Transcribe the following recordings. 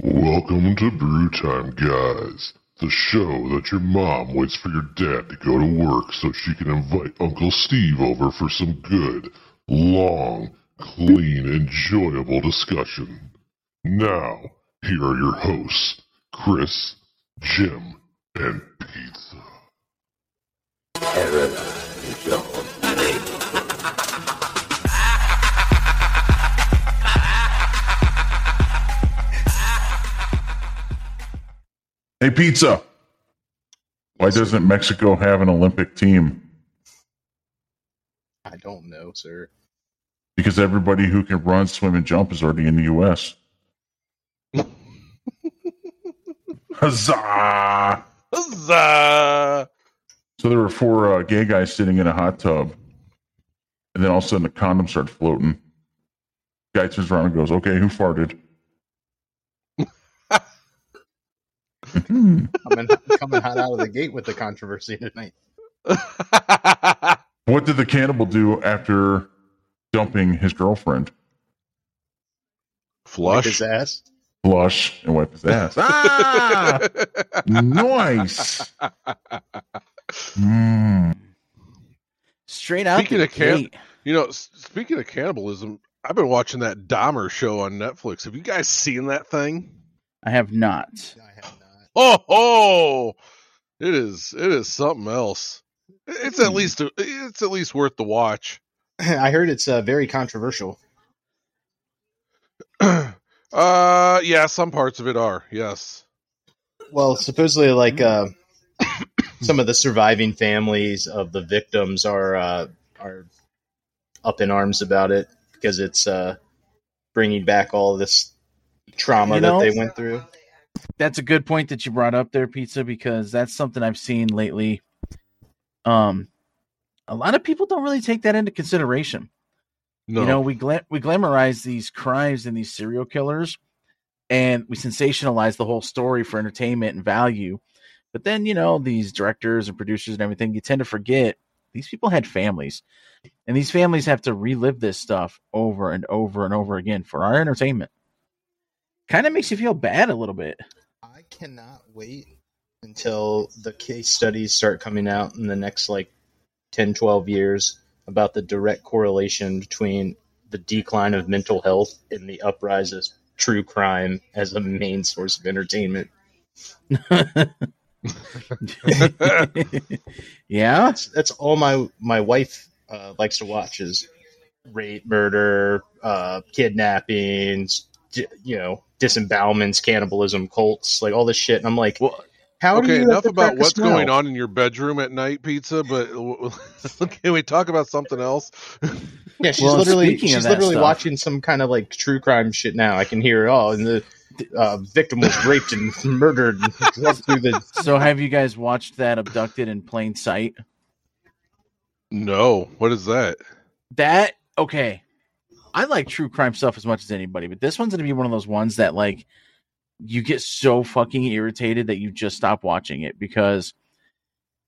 Welcome to Brew Time, guys. The show that your mom waits for your dad to go to work so she can invite Uncle Steve over for some good, long, clean, enjoyable discussion. Now, here are your hosts, Chris, Jim, and Pizza. Hey, pizza. Why doesn't Mexico have an Olympic team? I don't know, sir. Because everybody who can run, swim, and jump is already in the U.S. Huzzah! Huzzah! So there were four uh, gay guys sitting in a hot tub, and then all of a sudden the condom started floating. Guy turns around and goes, "Okay, who farted?" Hmm. Coming, coming hot out of the gate with the controversy tonight. What did the cannibal do after dumping his girlfriend? Wipe his ass. Flush and wipe his ass. ah, nice. Mm. Straight out Speaking the of can- gate. You know, speaking of cannibalism, I've been watching that Dahmer show on Netflix. Have you guys seen that thing? I have not. I have not. Oh, oh, it is. It is something else. It's at least. It's at least worth the watch. I heard it's uh, very controversial. uh, yeah, some parts of it are. Yes. Well, supposedly, like uh, some of the surviving families of the victims are uh, are up in arms about it because it's uh, bringing back all this trauma You that they went through. That's a good point that you brought up there, Pizza, because that's something I've seen lately. Um, a lot of people don't really take that into consideration. No. You know, we gla- we glamorize these crimes and these serial killers, and we sensationalize the whole story for entertainment and value. But then, you know, these directors and producers and everything, you tend to forget these people had families, and these families have to relive this stuff over and over and over again for our entertainment. Kind of makes you feel bad a little bit. I cannot wait until the case studies start coming out in the next like 10, 12 years about the direct correlation between the decline of mental health and the uprise of true crime as a main source of entertainment. yeah, That's that's all my my wife uh, likes to watch is rape, murder, uh, kidnappings, you know, disembowelments, cannibalism, cults, like all this shit. And I'm like, Well, how do okay, you enough about what's going on in your bedroom at night, pizza. But can we talk about something else? Yeah, she's Well, literally she's literally stuff- watching some kind of like true crime shit now. I can hear oh, and the uh, victim was raped and murdered and through the. So, have you guys watched that Abducted in Plain Sight? No. What is that? That okay. I like true crime stuff as much as anybody, but this one's gonna be one of those ones that like you get so fucking irritated that you just stop watching it because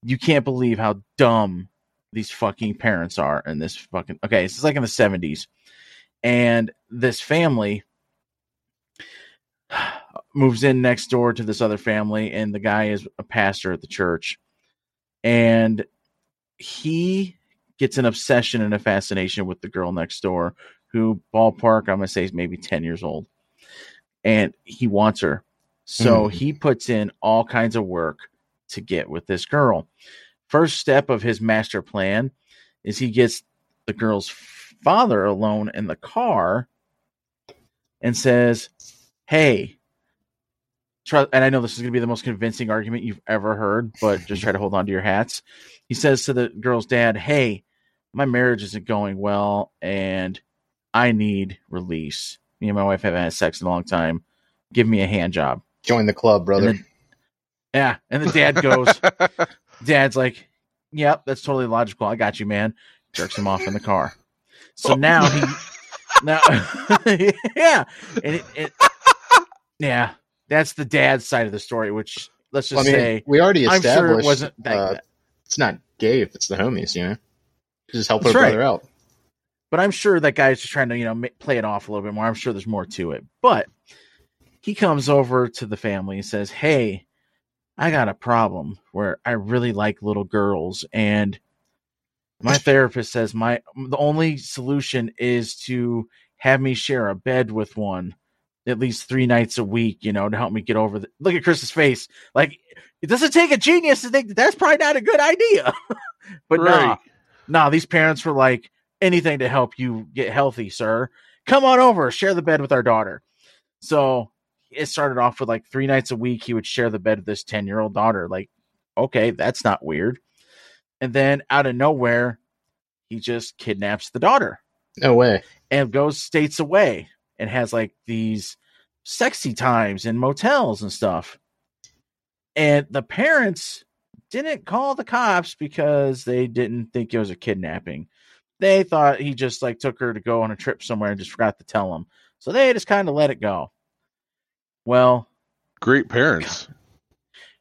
you can't believe how dumb these fucking parents are in this fucking okay, this is like in the seventies. And this family moves in next door to this other family, and the guy is a pastor at the church. And he gets an obsession and a fascination with the girl next door, who ballpark I'm gonna say is maybe ten years old, and he wants her. So hmm. he puts in all kinds of work to get with this girl. First step of his master plan is he gets the girl's father alone in the car and says, "Hey." Try, and I know this is going to be the most convincing argument you've ever heard, but just try to hold on to your hats. He says to the girl's dad, Hey, my marriage isn't going well and I need release. Me and my wife haven't had sex in a long time. Give me a hand job. Join the club, brother. And then- yeah. And the dad goes, Dad's like, Yep, that's totally logical. I got you, man. Jerks him off in the car. So now he, now, yeah. And it, it, yeah, that's the dad's side of the story, which let's just I mean, say, we already established sure it wasn't that, uh, it's not gay if it's the homies, you know. Just help our right. brother out. But I'm sure that guy's just trying to, you know, play it off a little bit more. I'm sure there's more to it. But he comes over to the family and says, Hey, I got a problem where I really like little girls and my therapist says my the only solution is to have me share a bed with one at least three nights a week, you know, to help me get over the look at Chris's face. Like it doesn't take a genius to think that that's probably not a good idea. but nah, nah, these parents were like, anything to help you get healthy, sir. Come on over, share the bed with our daughter. So it started off with like three nights a week. He would share the bed with this 10 year old daughter. Like, okay, that's not weird. And then out of nowhere, he just kidnaps the daughter No way. and goes states away and has like these sexy times in motels and stuff. And the parents didn't call the cops because they didn't think it was a kidnapping. They thought he just like took her to go on a trip somewhere and just forgot to tell them. So they just kind of let it go. Well, Great parents.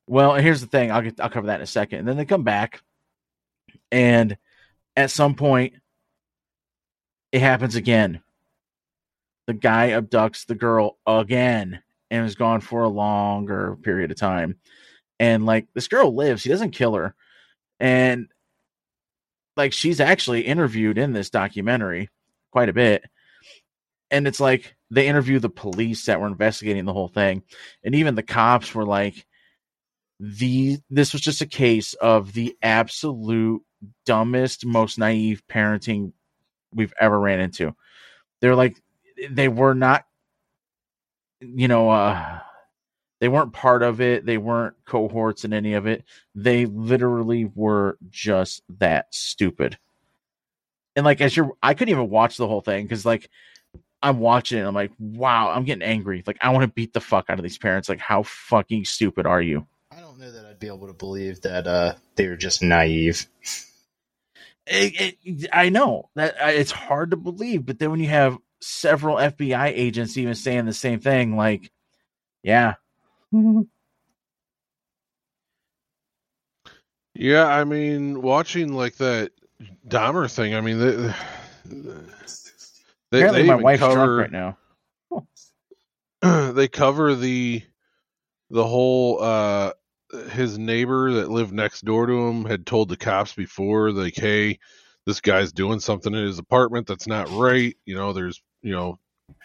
well, here's the thing. I'll get I'll cover that in a second. And then they come back, and at some point, it happens again. The guy abducts the girl again and is gone for a longer period of time. And like this girl lives, he doesn't kill her. And like she's actually interviewed in this documentary quite a bit. And it's like they interview the police that were investigating the whole thing. And even the cops were like, the this was just a case of the absolute dumbest, most naive parenting we've ever ran into. They're like they were not you know uh they weren't part of it. They weren't cohorts in any of it. They literally were just that stupid. And like as you're i couldn't even watch the whole thing because like i'm watching it. And i'm like wow i'm getting angry. Like i want to beat the fuck out of these parents. Like how fucking stupid are you? I don't know that I'd be able to believe that uh, they were just naive. it, it, I know that uh, it's hard to believe, but then when you have several FBI agents even saying the same thing, like, yeah, Yeah, I mean, watching like that Dahmer thing. I mean, they, they, apparently they my wife's drunk cover right now. they cover the the whole uh his neighbor that lived next door to him had told the cops before like hey this guy's doing something in his apartment that's not right you know there's you know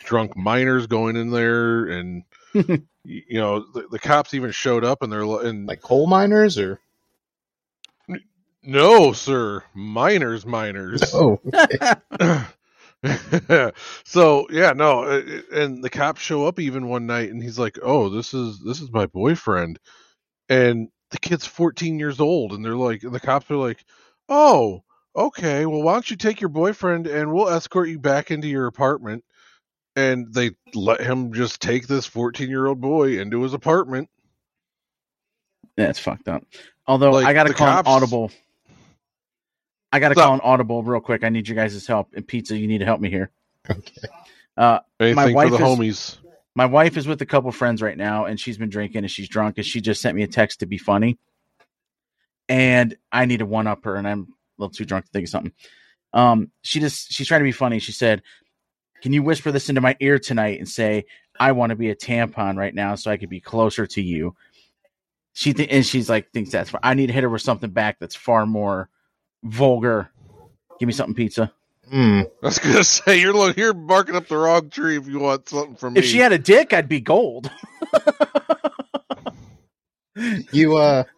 drunk minors going in there and you know the, the cops even showed up and they're and Like coal miners or? No sir. Miners miners. Oh, so yeah no uh, and the cops show up even one night and he's like oh this is this is my boyfriend. And the kid's 14 years old and they're like and the cops are like oh okay. Well why don't you take your boyfriend and we'll escort you back into your apartment and they let him just take this 14 year old boy into his apartment That's fucked up. Although Like, I got to the call an audible. I got to What's call an audible real quick. I need you guys' help. And pizza, you need to help me here. okay. Uh, anything wife for the is- homies my wife is with a couple friends right now, and she's been drinking and she's drunk, and she just sent me a text to be funny. And I need to one up her, and I'm a little too drunk to think of something. Um, she just she's trying to be funny. She said, "Can you whisper this into my ear tonight and say I want to be a tampon right now so I could be closer to you?" She th- and she's like thinks that's. I need to hit her with something back that's far more vulgar. Give me something, pizza. Hmm. I was gonna say you're lo- you're barking up the wrong tree if you want something from me. If she had a dick, I'd be gold. You uh.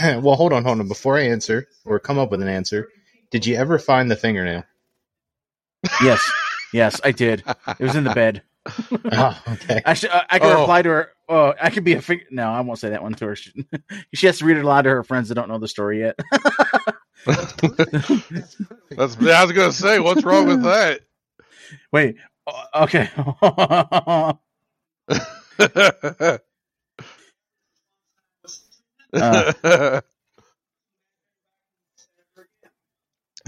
Well, hold on, hold on. Before I answer or come up with an answer, did you ever find the fingernail? Yes, yes, I did. It was in the bed. oh, okay. I should. Uh, I could Oh. reply to her. Oh, I could be a fig. No, I won't say that one to her. She, she has to read it aloud to her friends that don't know the story yet. That's I was gonna say, what's wrong with that? Wait. uh, Okay. Uh.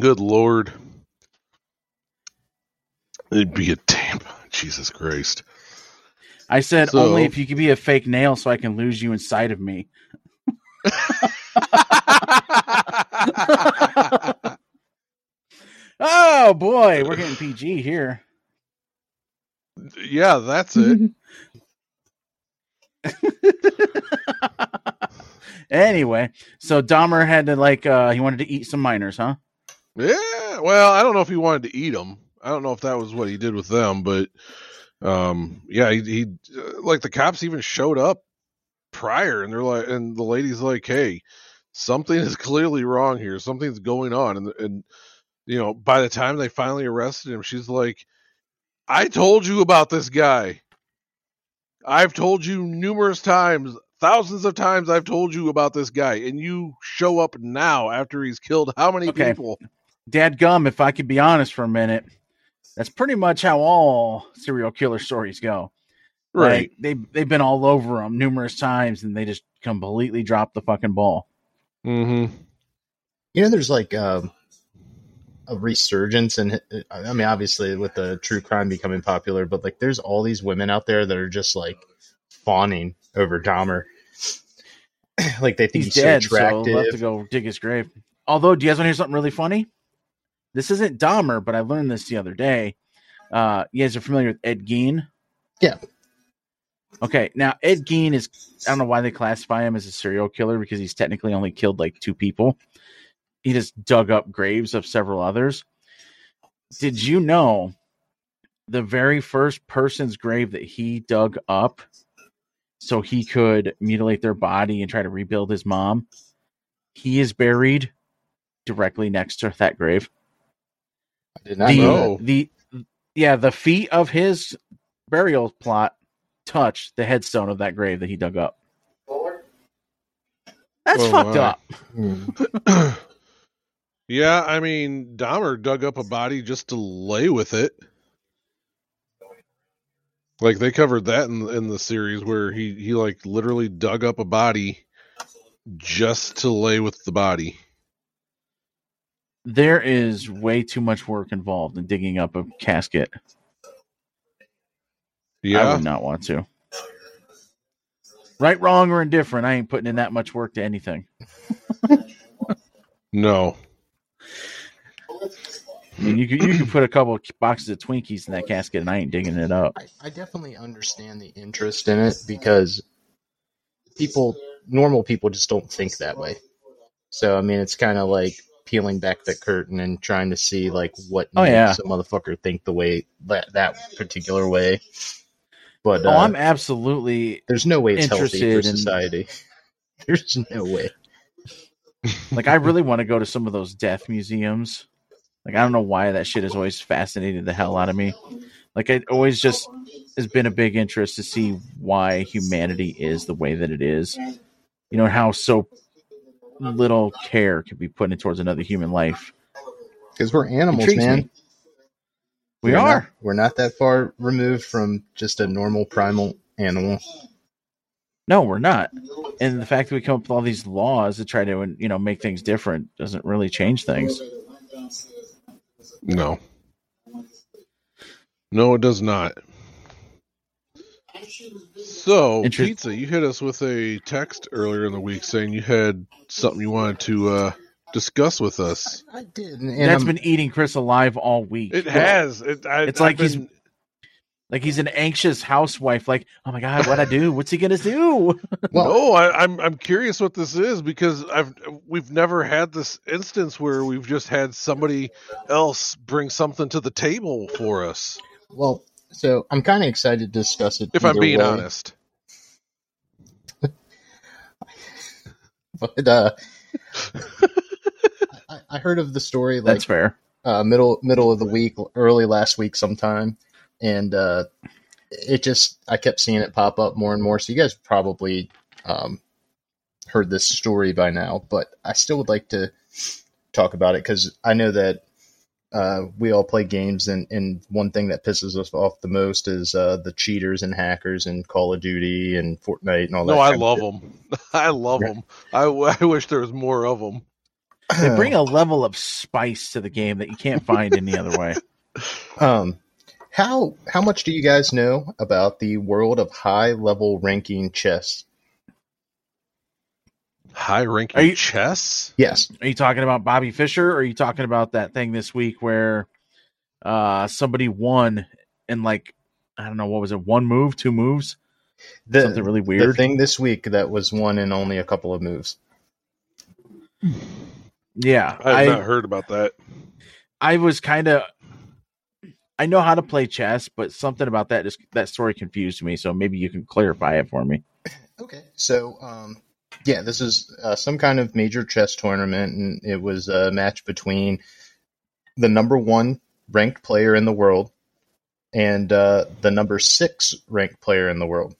Good lord. It'd be a tampon. Jesus Christ. I said So- only if you could be a fake nail, so I can lose you inside of me. oh boy, we're getting PG here. Yeah, that's it. anyway, so Dahmer had to like uh he wanted to eat some minors, huh? Yeah, well, I don't know if he wanted to eat them. I don't know if that was what he did with them, but um, yeah, he, he uh, like the cops even showed up prior, and they're like, and the lady's like, "Hey, something is clearly wrong here. Something's going on," and and you know, by the time they finally arrested him, she's like, "I told you about this guy. I've told you numerous times." Thousands of times I've told you about this guy, and you show up now after he's killed how many Okay. people? Dad gum, if I could be honest for a minute, that's pretty much how all serial killer stories go. Right. Like, they they've been all over them numerous times, and they just completely drop the fucking ball. Mm-hmm. You know, there's like um, a resurgence, and I mean, obviously with the true crime becoming popular, but like, there's all these women out there that are just like fawning over Dahmer. like they think He's, he's, dead, so so we'll attractive. have to go dig his grave. Although, do you guys want to hear something really funny? This isn't Dahmer, but I learned this the other day. Uh, you guys are familiar with Ed Gein? Yeah. Okay, now Ed Gein is I don't know why they classify him as a serial killer because he's technically only killed like two people. He just dug up graves of several others. Did you know the very first person's grave that he dug up so he could mutilate their body and try to rebuild his mom? He is buried directly next to that grave I did not the know the yeah the feet of his burial plot touch the headstone of that grave that he dug up. That's Oh, fucked my. up. Hmm. yeah, I mean, Dahmer dug up a body just to lay with it. Like they covered that in in the series where he he like literally dug up a body just to lay with the body. There is way too much work involved in digging up a casket. Yeah. I would not want to. Right, wrong, or indifferent, I ain't putting in that much work to anything. no, I mean, you could you could put a couple of boxes of Twinkies in that casket, and I ain't digging it up. I, I definitely understand the interest in it because people, normal people, just don't think that way. So I mean, it's kind of like peeling back the curtain and trying to see like what Oh, yeah. makes a motherfucker think the way that that particular way. But Oh, uh, I'm absolutely there's no way it's healthy for interested in- society. There's no way. like I really want to go to some of those death museums. Like I don't know why that shit has always fascinated the hell out of me. Like it always just has been a big interest to see why humanity is the way that it is. You know how so little care can be put in towards another human life. Because we're animals, man. me. We We're not- are. we're not that far removed from just a normal primal animal. No, we're not. And the fact that we come up with all these laws to try to you know make things different doesn't really change things. no, no, it does not. So, Inter- pizza, you hit us with a text earlier in the week saying you had something you wanted to uh, discuss with us. I didn't. and That's I'm- been eating Chris alive all week. It has. It, I, It's like I've he's- been- Like he's an anxious housewife. Like, oh my god, what I do? What's he gonna do? well, no, I, I'm I'm curious what this is because I've we've never had this instance where we've just had somebody else bring something to the table for us. well. So I'm kind of excited to discuss it. If I'm being way. honest, but uh, I, I heard of the story like That's fair. uh, middle middle of the week, early last week sometime, and uh, it just I kept seeing it pop up more and more. So you guys probably um, heard this story by now, but I still would like to talk about it because I know that uh, we all play games, and, and one thing that pisses us off the most is uh, the cheaters and hackers in Call of Duty and Fortnite and all that. no, I love them. I love them. I, I wish there was more of them. They bring a level of spice to the game that you can't find any other way. Um, how how much do you guys know about the world of high level ranking chess? High Are ranking you- chess. Yes. Are you talking about Bobby Fischer or are you talking about that thing this week where uh somebody won in like I don't know what was it, one move, two moves, The, something really weird. the weird. thing this week that was won in only a couple of moves. yeah, I have I not heard about that. I was kind of. I know how to play chess, but something about that just that story confused me. So maybe you can clarify it for me. Okay, so um, yeah, this is uh, some kind of major chess tournament, and it was a match between the number one ranked player in the world and uh, the number six ranked player in the world.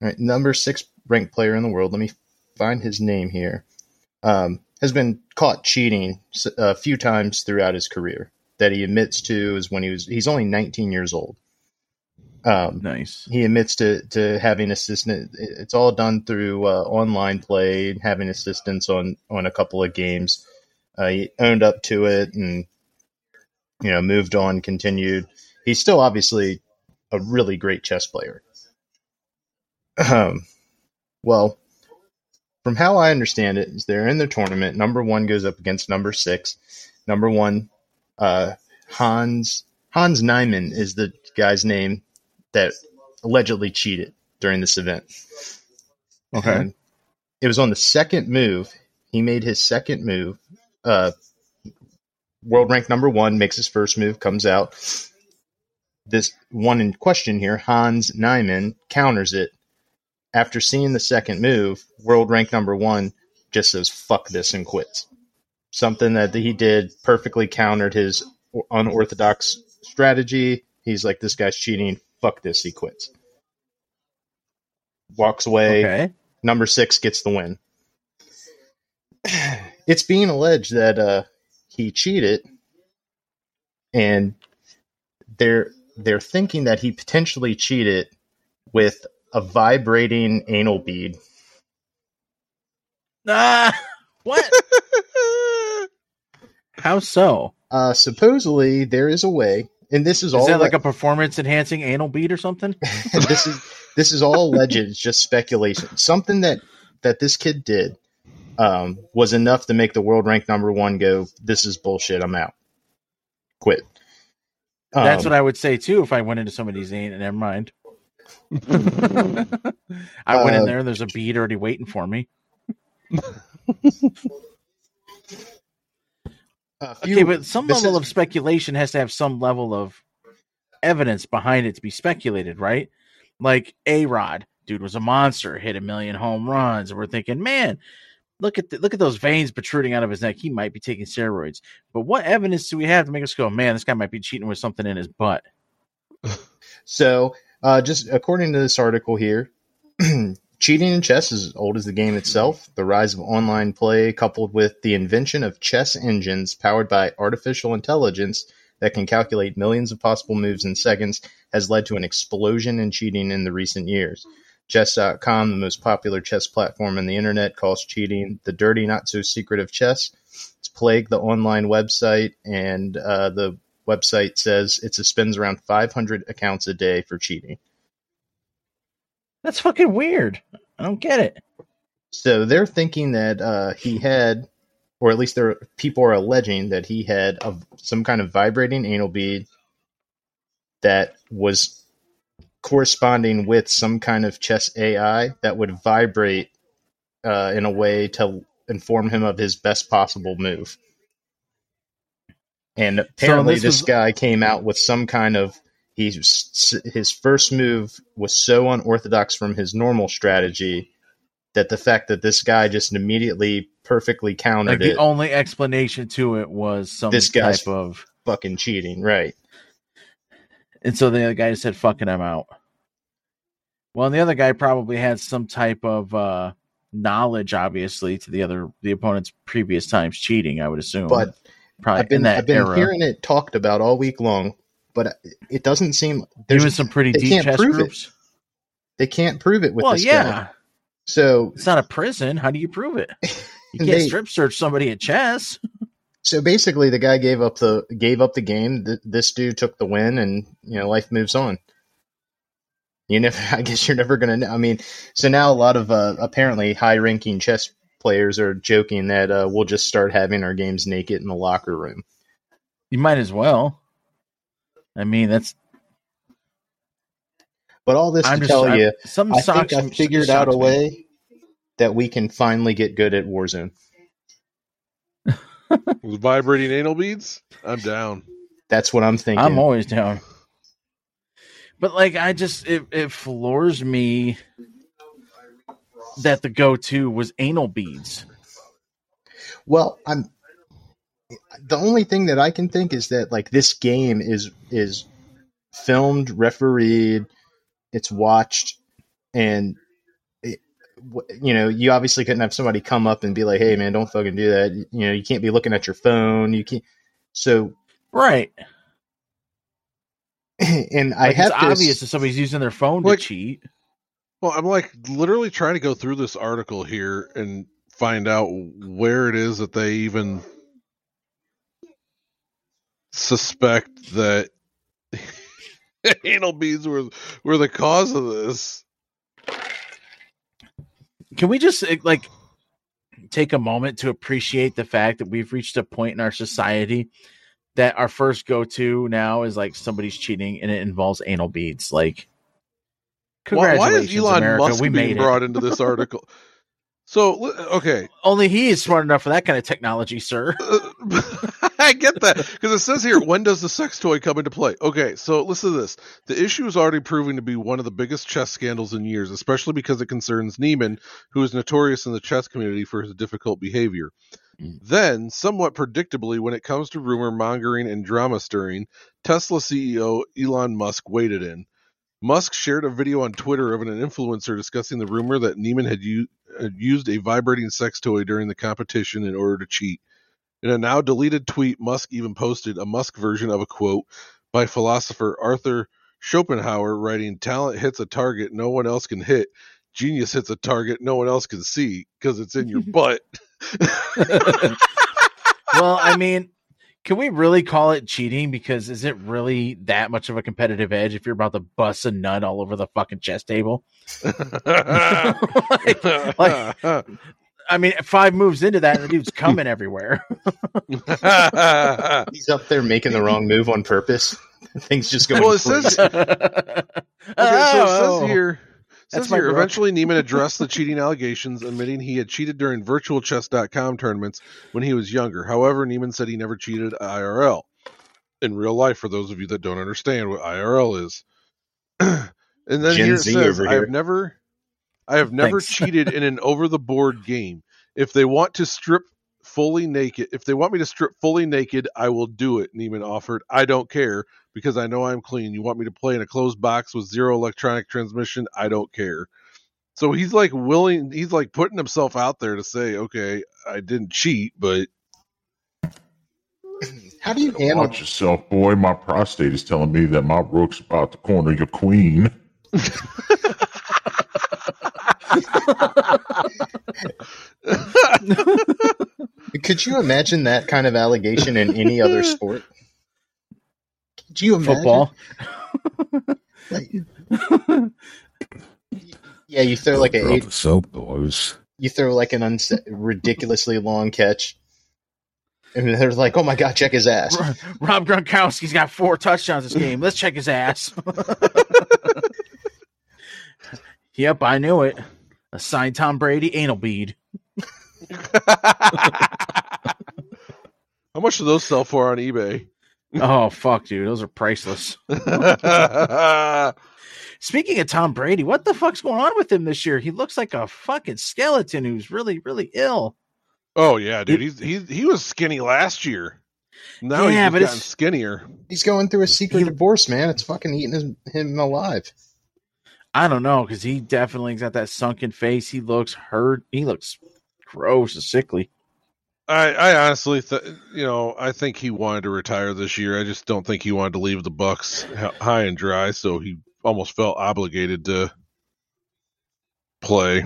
All right, number six ranked player in the world. Let me find his name here. Um, has been caught cheating a few times throughout his career. That he admits to is when he was he's only 19 years old. Um, Nice. he admits to to having assistant. It's all done through uh, online play, and having assistance on on a couple of games. Uh, he owned up to it and you know moved on, continued. He's still obviously a really great chess player. Um, well, from how I understand it, is they're in the tournament. Number one goes up against number six. Number one, uh, Hans Hans Niemann is the guy's name that allegedly cheated during this event. Okay. And it was on the second move. He made his second move. Uh, world rank number one makes his first move, comes out. This one in question here, Hans Niemann, counters it. After seeing the second move, world rank number one just says "fuck this" and quits. Something that he did perfectly countered his unorthodox strategy. He's like, "This guy's cheating. Fuck this." He quits. Walks away Okay. number six gets the win. It's being alleged that uh, he cheated, and they're they're thinking that he potentially cheated with a vibrating anal bead. Ah, what? How so? Uh, supposedly, there is a way, and this is, Is all that like a performance enhancing anal bead or something? this is this is all alleged. It's just speculation. Something that that this kid did um, was enough to make the world rank number one go. This is bullshit. I'm out. Quit. That's Um, what I would say too if I went into somebody's ain't. Never mind. I went in Uh, there. There's a bead already waiting for me. a few- Okay, but some level is- of speculation has to have some level of evidence behind it to be speculated, right? Like A Rod, dude was a monster, hit a million home runs, and we're thinking, man, look at the, look at those veins protruding out of his neck. He might be taking steroids. But what evidence do we have to make us go, man, this guy might be cheating with something in his butt? So, uh, just according to this article here, cheating in chess is as old as the game itself. The rise of online play, coupled with the invention of chess engines powered by artificial intelligence that can calculate millions of possible moves in seconds, has led to an explosion in cheating in the recent years. Chess.com, the most popular chess platform on the internet, calls cheating the dirty, not so secret of chess. It's plagued the online website, and uh, the website says it suspends around 500 accounts a day for cheating. That's fucking weird. I don't get it. So they're thinking that uh, he had, or at least there people are alleging that he had a, some kind of vibrating anal bead that was corresponding with some kind of chess AI that would vibrate uh, in a way to inform him of his best possible move. And apparently, this this was- guy came out with some kind of he's his first move was so unorthodox from his normal strategy that the fact that this guy just immediately perfectly Like countered the it only explanation to it was some This guy's- type of fucking cheating right And so the other guy said, fucking I'm out. Well, and the other guy probably had some type of uh, knowledge, obviously, to the other the opponent's previous times cheating. I would assume, but probably i've been i've been era, hearing it talked about all week long but it doesn't seem there's even some pretty they deep can't chess prove it groups. they can't prove it with Well, this yeah, guy so it's not a prison. How do you prove it? You can't They- strip search somebody at chess. so basically the guy gave up the gave up the game Th- this dude took the win and you know life moves on you never i guess you're never gonna know i mean so now a lot of uh, apparently high ranking chess players are joking that uh, we'll just start having our games naked in the locker room You might as well. I mean, that's But all this I'm to just tell I- you, some I socks. think I figured out a way that we can finally get good at Warzone. With vibrating anal beads, I'm down. That's what I'm thinking. I'm always down. But like, I just it, it floors me that the go-to was anal beads. Well, I'm the only thing that I can think is that like this game is is filmed, refereed, it's watched, and it, you know you obviously couldn't have somebody come up and be like, "Hey, man, don't fucking do that." You know, you can't be looking at your phone. You can't. So, Right. and I Like, have it's to obvious if somebody's using their phone Like- to cheat. Well, I'm like literally trying to go through this article here and find out where it is that they even suspect that anal beads were were the cause of this. Can we just eh, like take a moment to appreciate the fact that we've reached a point in our society that our first go-to now is like somebody's cheating and it involves anal beads. Like, Why, why congratulations, is Elon America, Musk we being made it. brought into this article? so okay, Only he is smart enough for that kind of technology, sir. I get that because it says here, when does the sex toy come into play? Okay, so listen to this. The issue is already proving to be one of the biggest chess scandals in years, especially because it concerns Niemann, who is notorious in the chess community for his difficult behavior. Mm. Then, somewhat predictably, when it comes to rumor mongering and drama stirring, Tesla CEO Elon Musk waded in. Musk shared a video on Twitter of an influencer discussing the rumor that Niemann had, u- had used a vibrating sex toy during the competition in order to cheat. In a now deleted tweet, Musk even posted a Musk version of a quote by philosopher Arthur Schopenhauer writing, Talent hits a target no one else can hit. Genius hits a target no one else can see because it's in your butt. well, I mean, can we really call it cheating? Because is it really that much of a competitive edge if you're about to bust a nut all over the fucking chess table? like, like- I mean, five moves into that, and the dude's coming everywhere. he's up there making the wrong move on purpose. Things just go. Well, it says- okay, Okay, so it says oh, oh, oh. here. That's Says my here, book. eventually Niemann addressed the cheating allegations, admitting he had cheated during virtualchess.com tournaments when he was younger. However, Niemann said he never cheated IRL. In real life, for those of you that don't understand what IRL is. and then Gen here it Z says, I have never I have never Thanks. cheated in an over the board game. If they want to strip fully naked, if they want me to strip fully naked, I will do it, Niemann offered. I don't care because I know I'm clean. You want me to play in a closed box with zero electronic transmission? I don't care. So he's like willing, he's like putting himself out there to say, okay, I didn't cheat, but How do you handle? Watch yourself, boy. My prostate is telling me that my rook's about to corner your queen. Could you imagine that kind of allegation in any other sport? Could you imagine? football. Like, yeah, you throw like a Brought eight, the soap boys. you throw like an unse- ridiculously long catch, and they're like, "Oh my god, check his ass." Rob Gronkowski's got four touchdowns this game. Let's check his ass. yep, I knew it. A signed Tom Brady anal bead. how much do those sell for on eBay? Oh fuck, dude, those are priceless. Speaking of Tom Brady, what the fuck's going on with him this year? He looks like a fucking skeleton who's really, really ill. oh yeah, dude, he's he he was skinny last year. Now Yeah, he's but gotten it's- skinnier. He's going through a secret He- divorce, man. It's fucking eating his, him alive. I don't know because he definitely got that sunken face. He looks hurt. He looks gross and sickly. I, I honestly, th- you know, I think he wanted to retire this year. I just don't think he wanted to leave the Bucs high and dry, so he almost felt obligated to play.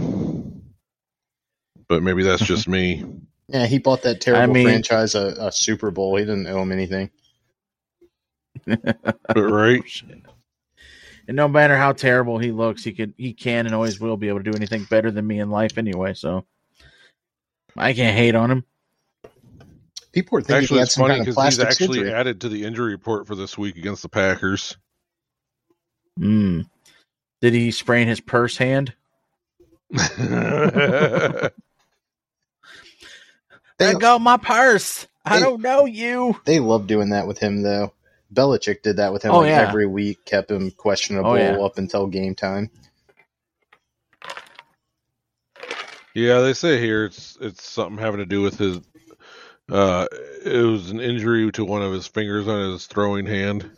But maybe that's just me. Yeah, he bought that terrible mean- franchise a, a Super Bowl. He didn't owe him anything. But right, oh, And no matter how terrible he looks, he could, he can, and always will be able to do anything better than me in life anyway. So I can't hate on him. People are thinking actually, he had it's some funny kind of because he's actually surgery. added to the injury report for this week against the Packers. Mm. Did he sprain his purse hand? They, Let go my purse. I don't know you. they love doing that with him though. Belichick did that with him Oh, like yeah. every week, kept him questionable Oh, yeah. up until game time. yeah, they say here it's it's something having to do with his. Uh, it was an injury to one of his fingers on his throwing hand.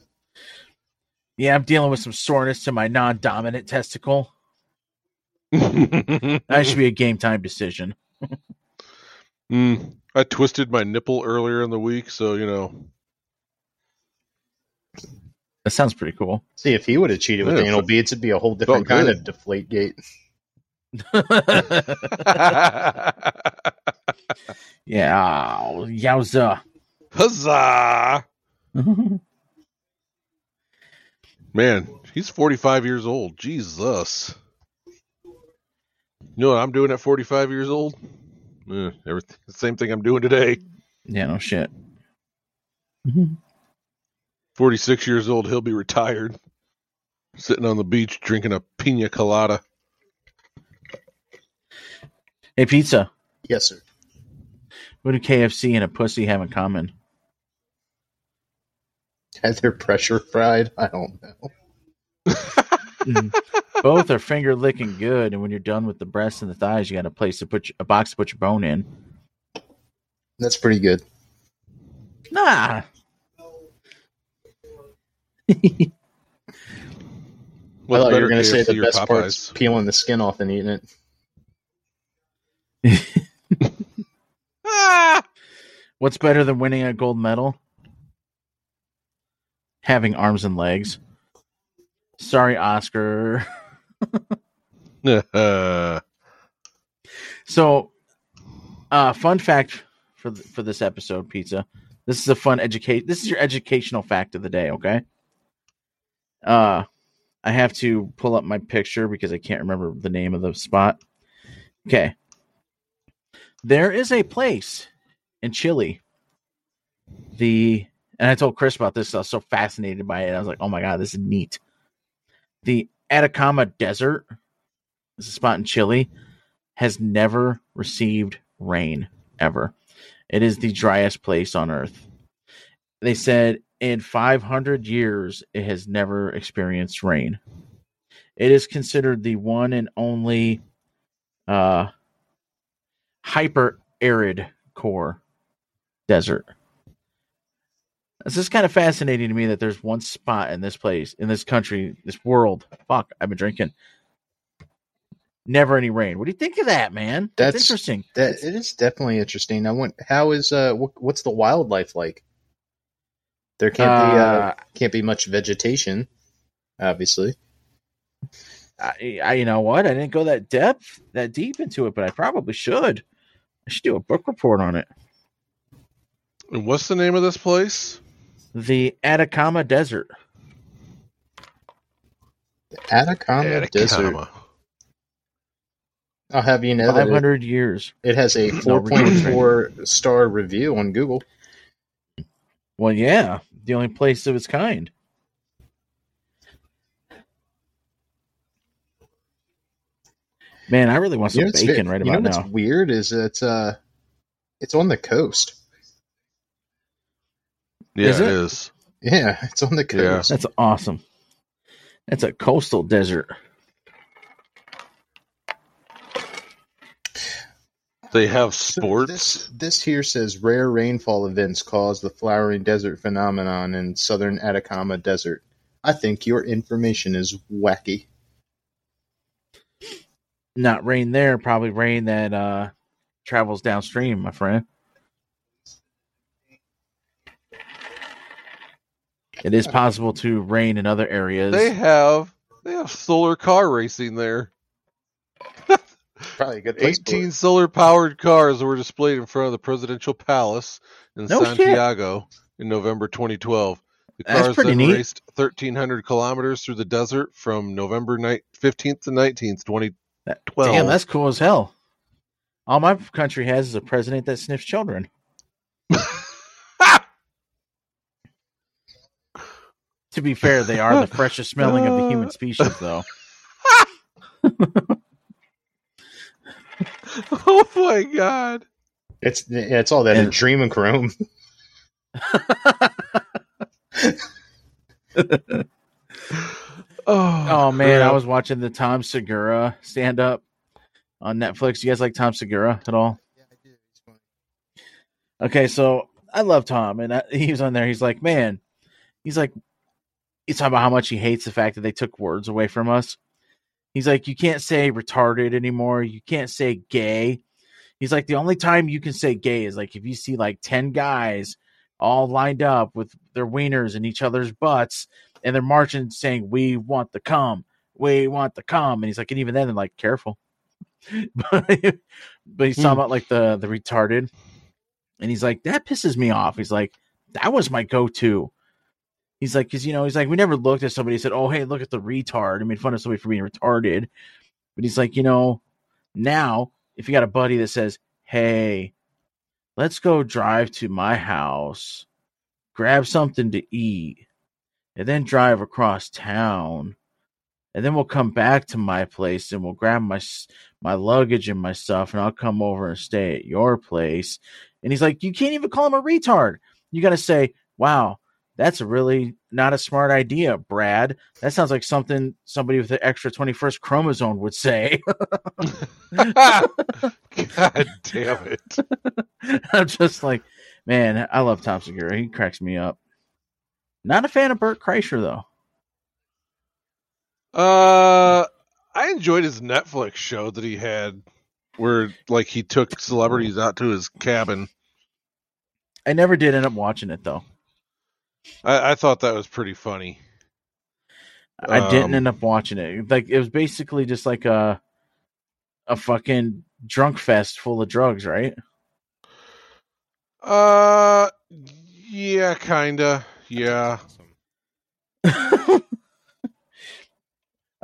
Yeah, I'm dealing with some soreness to my non-dominant testicle. That should be a game time decision. Mm, I twisted my nipple earlier in the week, so you know. That sounds pretty cool. See, if he would have cheated with Yeah, anal beads, it'd be a whole different kind good. of deflate gate. yeah, yowza. Huzzah! Man, he's 45 years old. Jesus. You know what I'm doing at 45 years old? Eh, everything, same thing I'm doing today. yeah, no shit. 46 years old, he'll be retired. Sitting on the beach drinking a pina colada. Hey, pizza. Yes, sir. What do KFC and a pussy have in common? Had their pressure fried. I don't know. Both are finger licking good, and when you're done with the breasts and the thighs, you got a place to put your, a box to put your bone in. That's pretty good. Nah. I thought you better, were going to say the or best part's Popeyes? peeling the skin off and eating it. Ah! What's better than winning a gold medal? Having arms and legs. Sorry, Oscar. Uh, So, uh, fun fact for th- for this episode, pizza. This is a fun educate. This is your educational fact of the day. Okay. Uh, I have to pull up my picture because I can't remember the name of the spot. Okay. There is a place in Chile. The and I told Chris about this. I was so fascinated by it. I was like, "Oh my god, this is neat." The Atacama Desert, this is a spot in Chile, has never received rain ever. It is the driest place on earth. They said in 500 years it has never experienced rain. It is considered the one and only uh, hyper arid core desert. This is kind of fascinating to me that there's one spot in this place, in this country, this world. Fuck, I've been drinking. Never any rain. What do you think of that, man? That's, That's- interesting. That it is definitely interesting. I want. How is uh? What, what's the wildlife like? There can't be uh, Uh, can't be much vegetation, obviously. I, I, you know what? I didn't go that depth, that deep into it, but I probably should. I should do a book report on it. and what's the name of this place? The Atacama Desert. Atacama, Desert. I'll have you know that it, hundred years. it has a No, four we're doing point four star review on Google. Well, yeah, the only place of its kind. Man, I really want some You know what's bacon ve- right you know what's now. weird is it's uh, it's on the coast. Yeah, Is it it? is. Yeah, it's on the Yeah. coast. That's awesome. That's a coastal desert. They have So sports. This, this here says rare rainfall events cause the flowering desert phenomenon in southern Atacama Desert. I think your information is wacky. Not rain there, probably rain that uh travels downstream, my friend. It is possible to rain in other areas. They have they have solar car racing there. Probably a good place. for 18 it. solar powered cars were displayed in front of the presidential palace in No shit. Santiago in November 2012. The That's cars pretty then neat. raced 1,300 kilometers through the desert from November ni- 15th to 19th, 2012. Damn, that's cool as hell. All my country has is a president that sniffs children. To be fair, they are the freshest smelling of the human species, though. oh my god. It's it's all that in Dream And- chrome. Oh, Oh man, I was watching the Tom Segura stand up on Netflix. You guys like Tom Segura at all? Yeah, I do. It's funny. Okay, so I love Tom, and I, he was on there. He's like, man, he's like, he's talking about how much he hates the fact that they took words away from us. He's like, you can't say retarded anymore. You can't say gay. He's like, the only time you can say gay is like if you see like 10 guys all lined up with their wieners in each other's butts and they're marching saying, we want the cum. We want the cum. And he's like, and even then, they're like, careful. but, but he's talking Hmm. about like the, the retarded. And he's like, that pisses me off. He's like, that was my go to. He's like, because, you know, he's like, we never looked at somebody and said, oh, hey, look at the retard. I made fun of somebody for being retarded. But he's like, you know, now if you got a buddy that says, hey, let's go drive to my house, grab something to eat, and then drive across town. And then we'll come back to my place and we'll grab my my luggage and my stuff, and I'll come over and stay at your place. And he's like, you can't even call him a retard. You got to say, wow, that's really not a smart idea, Brad. That sounds like something somebody with the extra 21st chromosome would say. God damn it. I'm just like, man, I love Tom Segura. He cracks me up. Not a fan of Bert Kreischer, though. Uh, I enjoyed his Netflix show that he had, where like he took celebrities out to his cabin. I never did end up watching it, though. I, I thought that was pretty funny. I didn't Um, end up watching it. Like, it was basically just like a a fucking drunk fest full of drugs, right? Uh, yeah, kinda. Yeah. I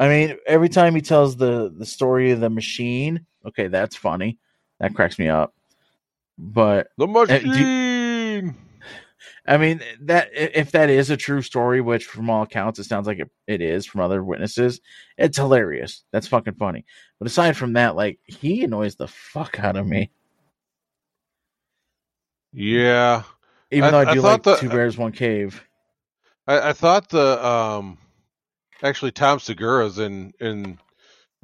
mean, every time he tells the the story of the machine, okay, that's funny. That cracks me up. But The do- machine. I mean, that if that is a true story, which from all accounts it sounds like it, it is from other witnesses, it's hilarious. That's fucking funny. But aside from that, like he annoys the fuck out of me. Yeah. Even I- though I I do like the- Two Bears One Cave. I, I thought the um actually Tom Segura's in in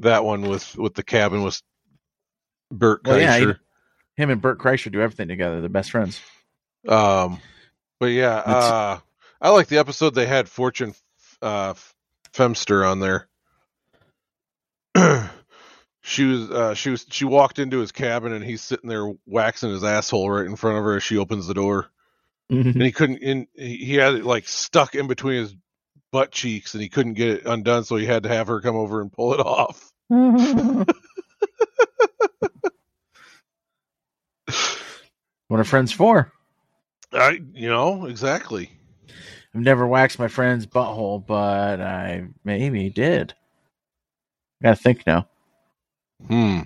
that one with with the cabin with Bert Well, yeah, he- Kreischer. Him and Bert Kreischer do everything together. They're best friends. Um, but yeah, uh, I like the episode they had Fortune uh, Feimster on there. she was uh, she was she walked into his cabin and he's sitting there waxing his asshole right in front of her as she opens the door, and he couldn't. In he he had it like stuck in between his butt cheeks and he couldn't get it undone, so he had to have her come over and pull it off. what are friends for? I you know exactly. I've never waxed my friend's butthole, but I maybe did. gotta think now. Hmm.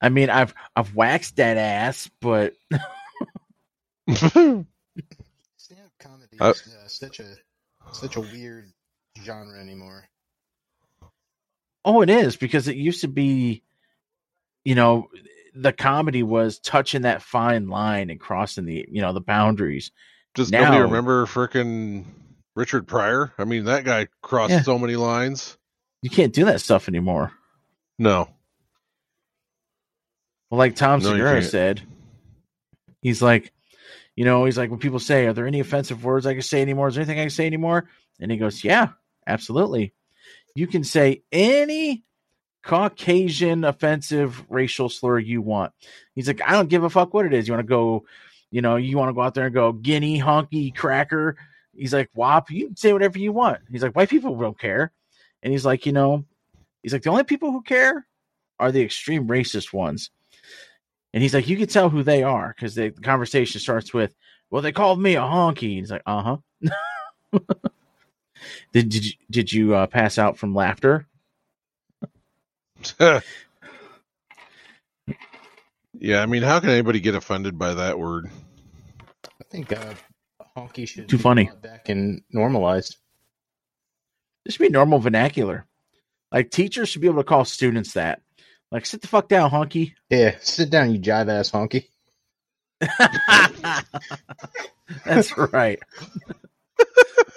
I mean, I've I've waxed that ass, but Stand-up comedy Uh, is uh, such a such a weird genre anymore. oh, it is because it used to be, you know, the comedy was touching that fine line and crossing the you know the boundaries. Does nobody remember frickin' Richard Pryor? I mean, that guy crossed Yeah. so many lines. You can't do that stuff anymore. No. Well, like Tom No, Segura said, he's like, you know, he's like, when people say, "Are there any offensive words I can say anymore? Is there anything I can say anymore?" And he goes, "Yeah, absolutely. You can say any Caucasian offensive racial slur you want." He's like, "I don't give a fuck what it is. You want to go, you know, you want to go out there and go guinea honky cracker." He's like, "Wop, you say whatever you want." He's like, "White people don't care," and he's like, you know, he's like, the only people who care are the extreme racist ones. And he's like, you can tell who they are because the conversation starts with, "Well, they called me a honky." And he's like, "Uh huh." did did you, did you uh, pass out from laughter? yeah, I mean, how can anybody get offended by that word? I think uh, honky should Too be funny. back and normalized. This should be normal vernacular. Like teachers should be able to call students that. Like, sit the fuck down, honky. Yeah, sit down, you jive ass honky. That's right.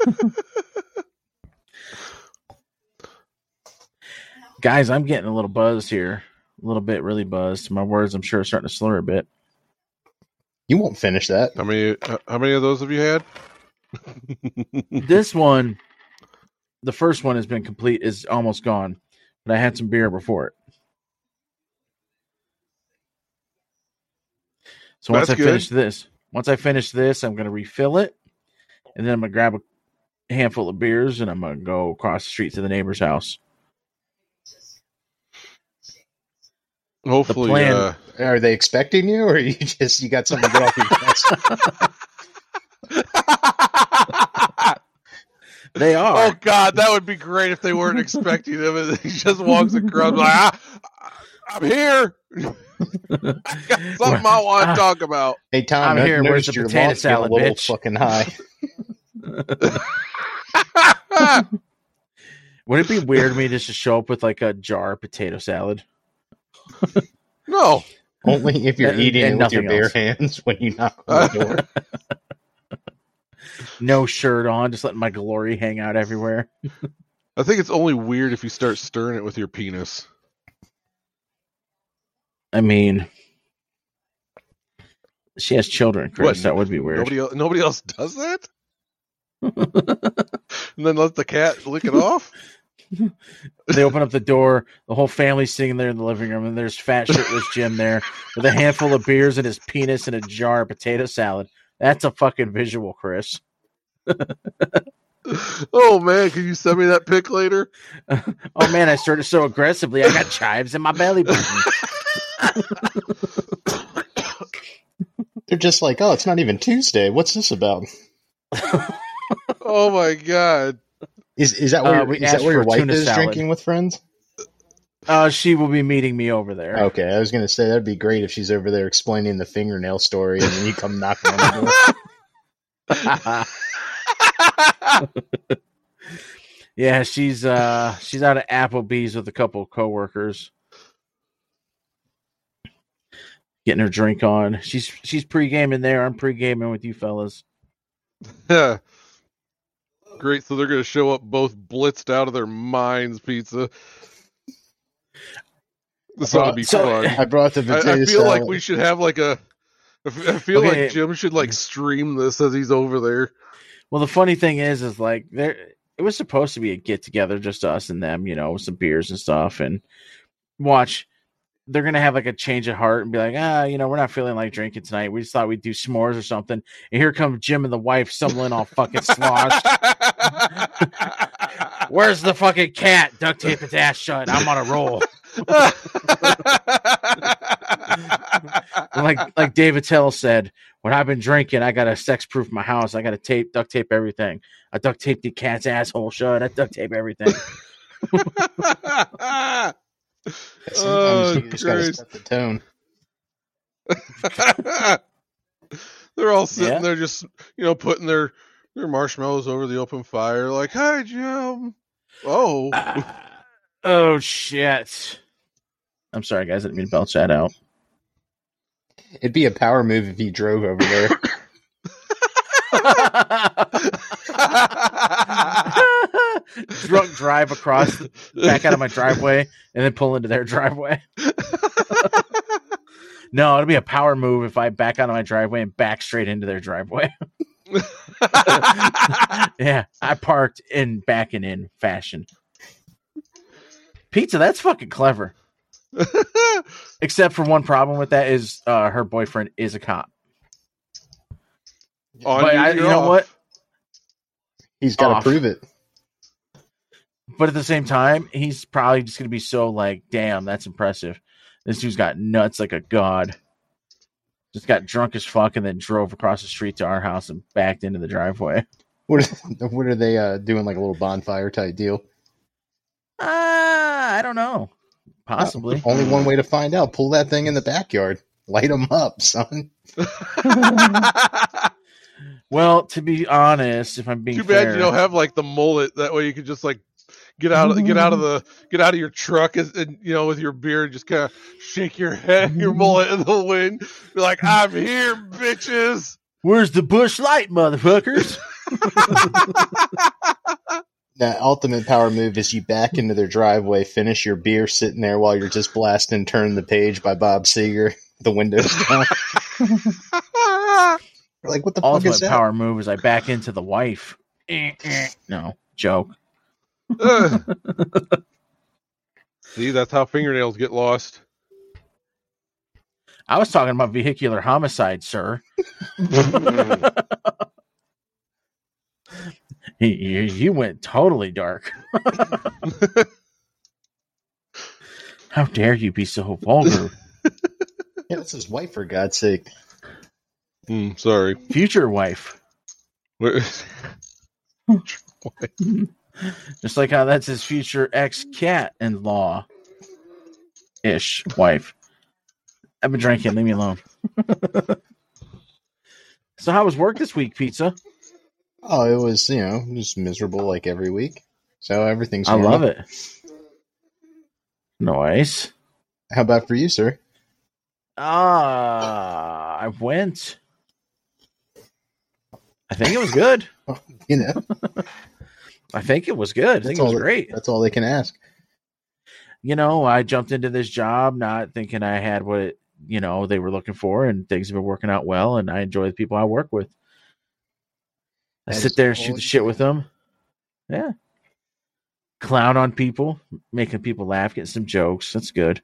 Guys, I'm getting a little buzzed here. A little bit really buzzed. My words, I'm sure, are starting to slur a bit. You won't finish that. How many? uh, How many of those have you had? this one, the first one has been complete, is almost gone, but I had some beer before it. So once That's I good. finish this, once I finish this, I'm going to refill it, and then I'm going to grab a handful of beers, and I'm going to go across the street to the neighbor's house. Hopefully, plan- uh, Are they expecting you, or you just you got something to get off your chest? They are. Oh God, that would be great if they weren't expecting him. and He just walks across like, ah, I'm here. I got something I want to Ah. talk about. Hey Tom, I'm here. Where's noticed the your potato salad, a little bitch? fucking high. Would it be weird of me just to show up with like a jar of potato salad? no, Only if you're And- eating and it with your nothing bare else. hands when you knock on the door. No shirt on, just letting my glory hang out everywhere. I think it's only weird if you start stirring it with your penis. I mean, she has children, Chris. What, that would be weird. Nobody else, nobody else does that. and then let the cat lick it off. they open up the door, the whole family's sitting there in the living room, and there's fat shirtless Jim there with a handful of beers and his penis and a jar of potato salad. That's a fucking visual, Chris. Oh man, can you send me that pic later? Oh man, I started so aggressively, I got chives in my belly button. They're just like, oh, it's not even Tuesday. What's this about? Oh my god. Is is that where, Uh, is that where your wife is salad. drinking with friends? Uh, she will be meeting me over there. Okay, I was gonna say that'd be great if she's over there explaining the fingernail story, and then you come knocking on the door. yeah, she's uh she's out at Applebee's with a couple of coworkers. Getting her drink on. She's she's pre-gaming there. I'm pre-gaming with you fellas. Great. So they're going to show up both blitzed out of their minds, pizza. This ought to be So- fun. I brought the I, potato I feel like we should have like a. I feel Okay. like Jim should like stream this as he's over there. Well, the funny thing is, is like there, it was supposed to be a get together, just us and them, you know, with some beers and stuff, and watch. They're gonna have like a change of heart and be like, ah, you know, we're not feeling like drinking tonight. We just thought we'd do s'mores or something. And here comes Jim and the wife stumbling all fucking sloshed. Where's the fucking cat? Duct tape its ass shut. I'm on a roll. like like Dave Attell said, when I've been drinking, I gotta sex proof my house. I gotta tape, duct tape everything. I duct tape the cat's asshole shut. I duct tape everything. Sometimes Oh, you just gotta Christ. set the tone. They're all sitting Yeah. there, just you know, putting their their marshmallows over the open fire, like, "Hi, Jim." Oh, ah. oh shit. I'm sorry, guys. I didn't mean to belch that out. It'd be a power move if he drove over there. Drunk drive across, back out of my driveway, and then pull into their driveway. No, it'll be a power move if I back out of my driveway and back straight into their driveway. yeah, I parked in back and in fashion. Pizza, that's fucking clever. Except for one problem with that is uh, her boyfriend is a cop. On but you, I, you know off. what? He's got to prove it. But at the same time, he's probably just gonna be so like, damn, that's impressive. This dude's got nuts like a god. Just got drunk as fuck and then drove across the street to our house and backed into the driveway. What are, what are they uh, doing? Like a little bonfire type deal? Uh, I don't know. Possibly. Only one way to find out. Pull that thing in the backyard. Light them up, son. Well, to be honest, if I'm being Too bad fair, you don't have like the mullet. That way you could just like get out of get out of the get out of your truck and, and you know with your beer and just kind of shake your head your mm-hmm. mullet in the wind. Be like, I'm here, bitches. Where's the Busch Light, motherfuckers? That ultimate power move is you back into their driveway, finish your beer sitting there while you're just blasting "Turn the Page" by Bob Seger. The windows down. Like, what the fuck is Ultimate that? power move is I back into the wife. no joke. Ugh. See, that's how fingernails get lost. I was talking about vehicular homicide, sir. you, you you went totally dark. How dare you be so vulgar? Yeah, that's his wife, for God's sake. Hmm, sorry. Future wife. Where- Just like how that's his future ex cat in law ish wife. I've been drinking, leave me alone. so how was work this week, pizza? Oh, it was you know just miserable like every week. So everything's. I love it. Nice. How about for you, sir? Ah, I went. I think it was good. You know, I think it was good. I think That's it was great. that's all they can ask. You know, I jumped into this job not thinking I had what you know they were looking for, and things have been working out well. And I enjoy the people I work with. I That sit there, and shoot the shit with them. Yeah, clown on people, making people laugh, getting some jokes. That's good.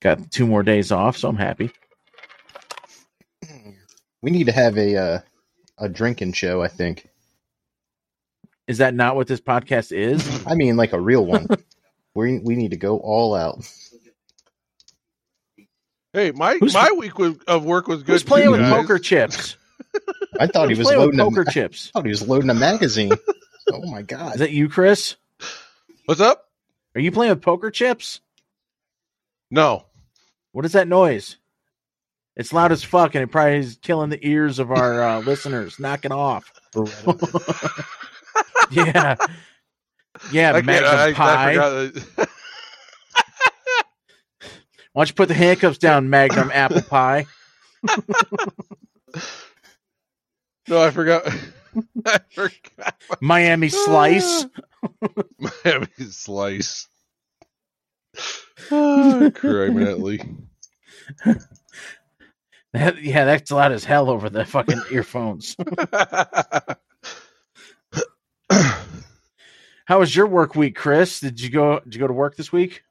Got two more days off, so I'm happy. We need to have a uh, a drinking show. I think. Is that not what this podcast is? I mean, like a real one. we we need to go all out. hey, my Who's- my week was, of work was good. Who's playing too, with guys. poker chips? I thought he was playing with loading. poker A, chips? I thought he was loading a magazine. oh my god. Is god! that you, Chris? What's up? Are you playing with poker chips? No. What is that noise? It's loud as fuck, and it probably is killing the ears of our uh, listeners. Knock it off. yeah, yeah. I, Magnum I, I pie. that. Why don't you put the handcuffs down, Magnum apple pie? no, I forgot. I forgot Miami slice. Miami slice. Ah, Criminally. That- yeah, that's loud as hell over the fucking earphones. How was your work week, Chris? Did you go? Did you go to work this week?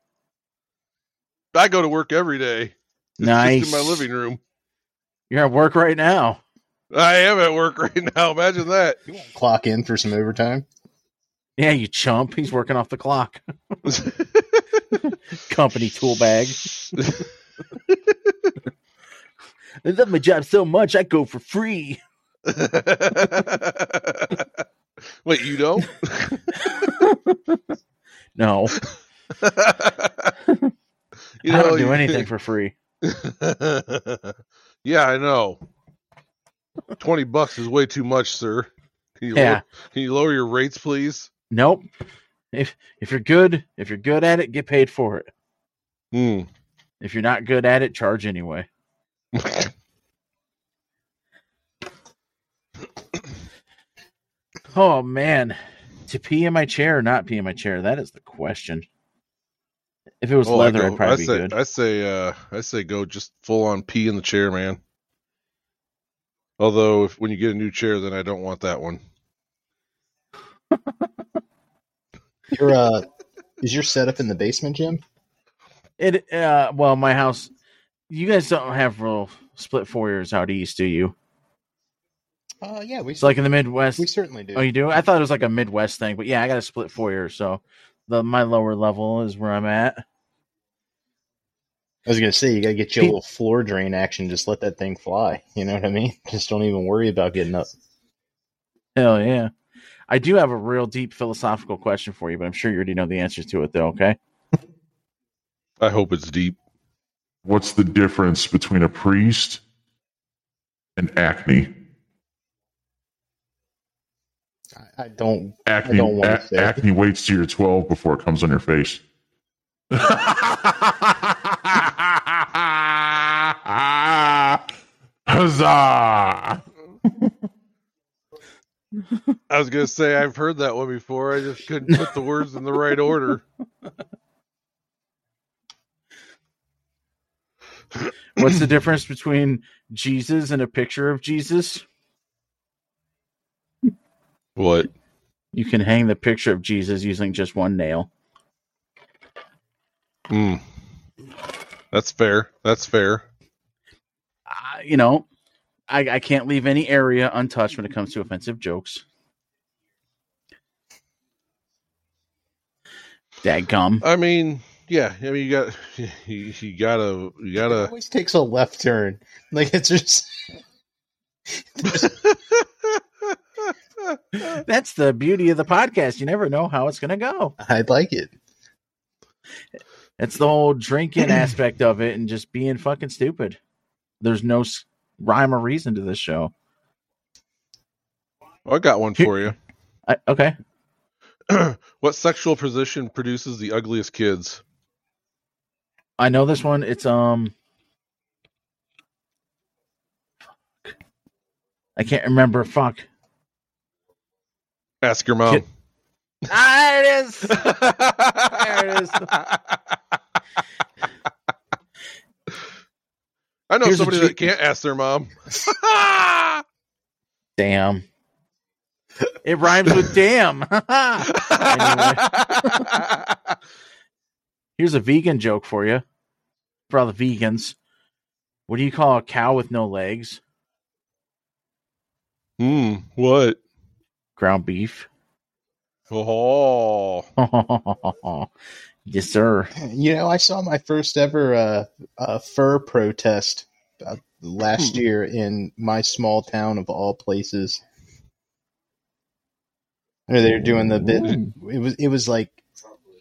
I go to work every day. It's nice. Just in my living room. You're at work right now. I am at work right now. Imagine that. You want to clock in for some overtime. Yeah, you chump. He's working off the clock. Company tool bag. I love my job so much, I go for free. Wait, you don't? No, you I don't you- do anything for free. yeah, I know. Twenty bucks is way too much, sir. Can you Yeah. lower, can you lower your rates, please? Nope. If if you're good, if you're good at it, get paid for it. Hmm. If you're not good at it, charge anyway. Oh man, to pee in my chair or not pee in my chair? That is the question. If it was Oh, I leather, go- I'd probably I be say, good. I say, uh, I say, go just full on pee in the chair, man. Although, if when you get a new chair, then I don't want that one. Your uh, is your setup in the basement, Jim? It uh, well, my house. You guys don't have real split foyers out east, do you? Uh, yeah, we It's like in the Midwest. we certainly do. Oh, you do? I thought it was like a Midwest thing, but yeah, I got a split foyer, so the my lower level is where I'm at. I was gonna say you gotta get you a little floor drain action. Just let that thing fly. You know what I mean? Just don't even worry about getting up. Hell yeah. I do have a real deep philosophical question for you, but I'm sure you already know the answers to it, though. Okay. I hope it's deep. What's the difference between a priest and acne? I, I don't. Acne, don't wanna a- say. acne waits till you're 12 before it comes on your face. Huzzah! I was gonna say I've heard that one before. I just couldn't put the words in the right order. What's the difference between Jesus and a picture of Jesus? What? You can hang the picture of Jesus using just one nail. Mm. That's fair. That's fair. Uh, you know, I, I can't leave any area untouched when it comes to offensive jokes. Dadgum. I mean, yeah. I mean, you got you, you gotta you gotta. always takes a left turn. Like it's just. That's the beauty of the podcast. You never know how it's going to go. I like it. It's the whole drinking aspect of it and just being fucking stupid. There's no s- rhyme or reason to this show. I got one for you. I, okay. what sexual position produces the ugliest kids? I know this one. It's um. Fuck. I can't remember. Fuck. Ask your mom. Kid- Ah, there it is. there it is. I know Here's somebody G- that can't ask their mom. Damn. It rhymes with damn. Here's a vegan joke for you. For all the vegans. What do you call a cow with no legs? Hmm. What? Ground beef. Oh. yes, sir. You know, I saw my first ever uh, uh, fur protest uh, last year in my small town of all places. Where They were doing the bit. It was it was like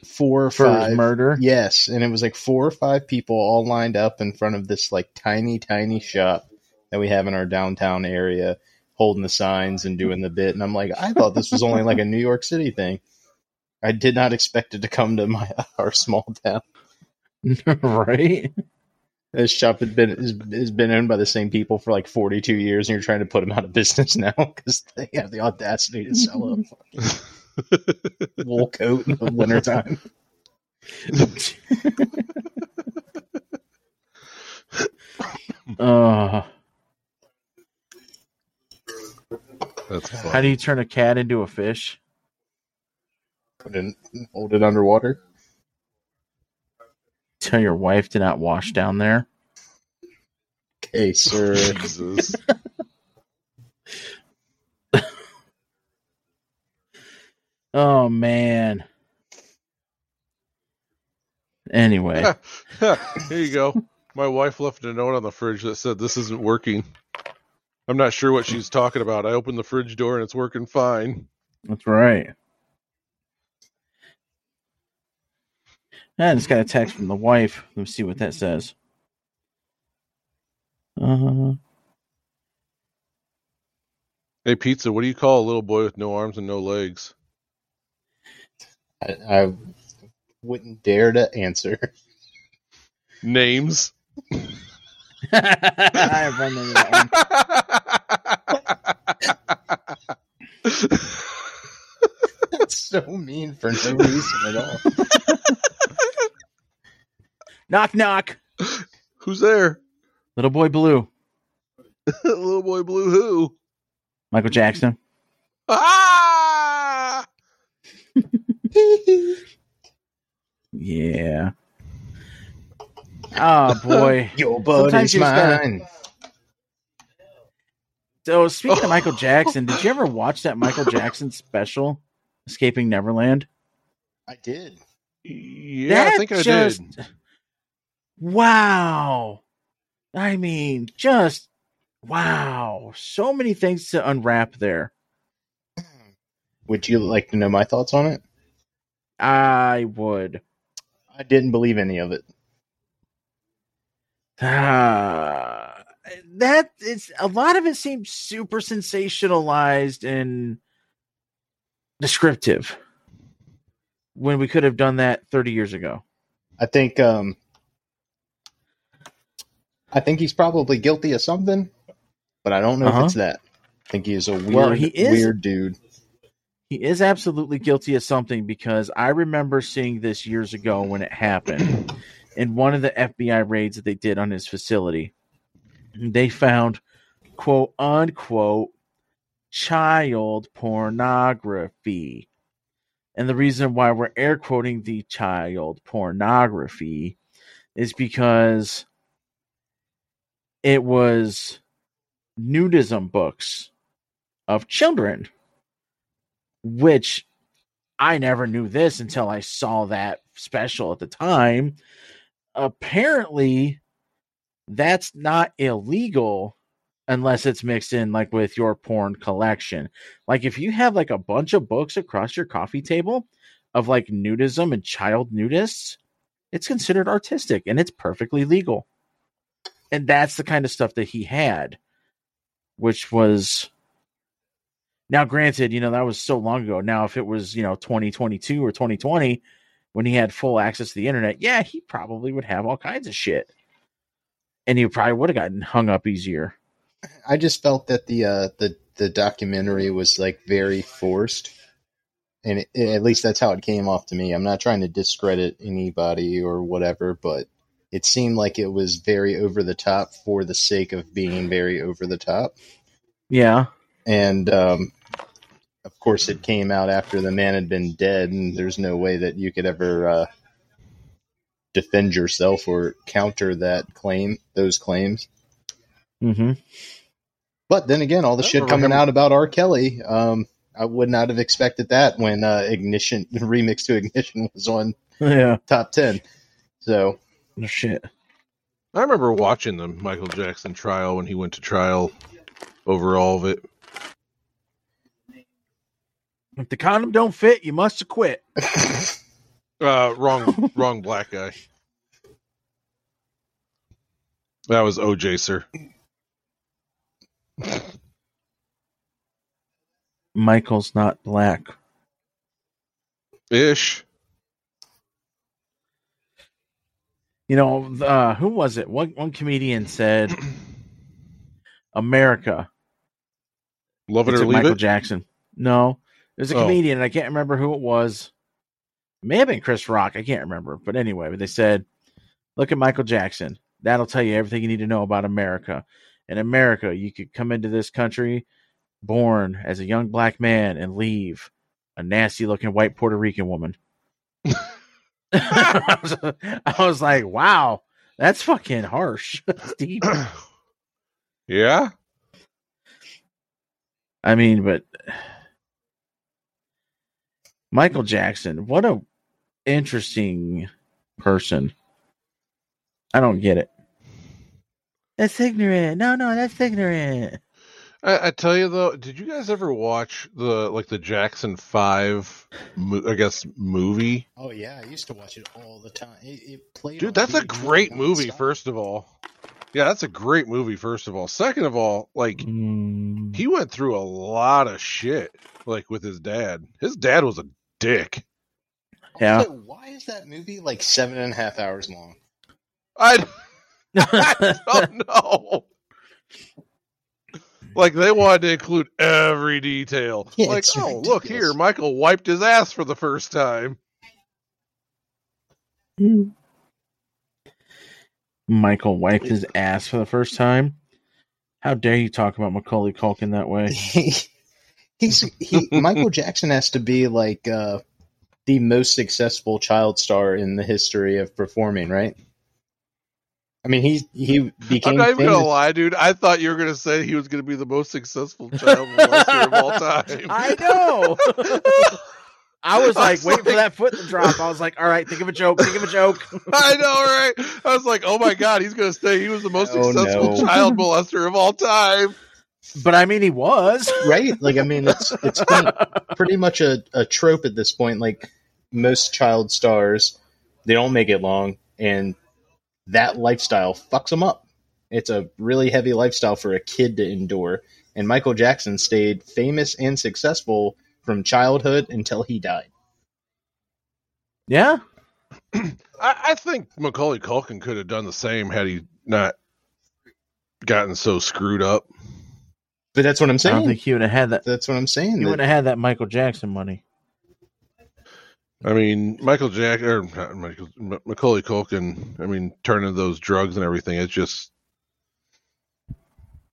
four or For five. murder. Yes, and it was like four or five people all lined up in front of this like tiny, tiny shop that we have in our downtown area, holding the signs and doing the bit. And I'm like, I thought this was only like a New York City thing. I did not expect it to come to my our small town. right? This shop has been has, has been owned by the same people for like 42 years, and you're trying to put them out of business now because they have the audacity to sell a wool coat in the wintertime. Uh, That's how do you turn a cat into a fish? Put it, hold it underwater. Tell your wife to not wash down there. Okay, sir. Jesus. Oh man. Anyway, Here you go. My wife left a note on the fridge that said this isn't working. I'm not sure what she's talking about. I opened the fridge door and it's working fine. that's right. And I just got a text from the wife. Let me see what that says. Uh, Hey, pizza, what do you call a little boy with no arms and no legs? I, I wouldn't dare to answer. Names. I remember that one. That's so mean for no reason at all. Knock knock. Who's there? Little boy blue. little boy blue who? Michael Jackson. Ah! Yeah. Oh boy. Your Sometimes buddy's you just gotta- So speaking of Michael Jackson, did you ever watch that Michael Jackson special, Escaping Neverland? I did. Yeah, I think I just- did. Wow. I mean, just wow. So many things to unwrap there. Would you like to know my thoughts on it? I would. I didn't believe any of it. That it's a lot of it seems super sensationalized and descriptive when we could have done that 30 years ago. I think um I think he's probably guilty of something, but I don't know Uh-huh. if it's that. I think he is a weird Well, he is- weird dude. He is absolutely guilty of something because I remember seeing this years ago when it happened in one of the FBI raids that they did on his facility. They found quote unquote child pornography. And the reason why we're air quoting the child pornography is because it was nudism books of children which I never knew this until I saw that special at the time. Apparently, that's not illegal unless it's mixed in like with your porn collection. Like if you have like a bunch of books across your coffee table of like nudism and child nudists, it's considered artistic and it's perfectly legal. And that's the kind of stuff that he had, which was now, granted, you know, that was so long ago. Now, if it was, you know, 2022 or 2020 when he had full access to the internet, yeah, he probably would have all kinds of shit. And he probably would have gotten hung up easier. I just felt that the uh the the documentary was like very forced. And it, at least that's how it came off to me. I'm not trying to discredit anybody or whatever, but it seemed like it was very over the top for the sake of being very over the top. Yeah. and um, of course it came out after the man had been dead and there's no way that you could ever uh, defend yourself or counter that claim those claims Mm-hmm. but then again all the shit coming him- out about r kelly um, i would not have expected that when uh, ignition remix to ignition was on Yeah. top 10 so No shit. I remember watching the Michael Jackson trial when he went to trial over all of it. If the condom don't fit, you must have quit. Uh, wrong, wrong black guy. That was OJ, sir. Michael's not black. Ish. You know, uh, who was it? One one comedian said America. Love it It's or leave Michael it. Jackson. No, was a Oh. comedian, and I can't remember who it was. It may have been Chris Rock. I can't remember. But anyway, but they said, look at Michael Jackson. That'll tell you everything you need to know about America. In America, you could come into this country born as a young black man and leave a nasty looking white Puerto Rican woman. I, was, I was like, wow, that's fucking harsh. That's deep. yeah. I mean, but Michael Jackson, what a interesting person. I don't get it. That's ignorant. No, no, that's ignorant. I, I tell you though, did you guys ever watch the like the Jackson Five? Mo- I guess movie. oh yeah i used to watch it all the time it, it played Dude, on that's a great movie. nonstop. First of all, yeah, that's a great movie. First of all, second of all, like Mm, he went through a lot of shit, like with his dad. His dad was a dick. Yeah. Also, why is that movie like seven and a half hours long I, I don't know. Like they wanted to include every detail. Yeah, like, it's oh, look here, Michael wiped his ass for the first time. Michael wiped his ass for the first time. How dare you talk about Macaulay Culkin that way? He's he Michael Jackson has to be like uh the most successful child star in the history of performing, right? I mean, he he became I'm not even famous. gonna lie, dude. I thought you were gonna say he was gonna be the most successful child molester of all time. I know. I was I like was waiting for that foot to drop. I was like, all right, think of a joke. Think of a joke. I know, right? I was like, oh my god, he's gonna say he was the most Oh, successful no. child molester of all time. But I mean, he was. right? Like, I mean, it's it's been pretty much a, a trope at this point. Like most child stars, they don't make it long, and that lifestyle fucks them up. It's a really heavy lifestyle for a kid to endure. And Michael Jackson stayed famous and successful from childhood until he died. Yeah, I, I think Macaulay Culkin could have done the same had he not gotten so screwed up. But that's what I'm I saying. don't think he would have had that. that's what I'm saying. He that- would have had that Michael Jackson money. I mean, Michael Jack or not Michael M- Macaulay Culkin. I mean, turning those drugs and everything. It's just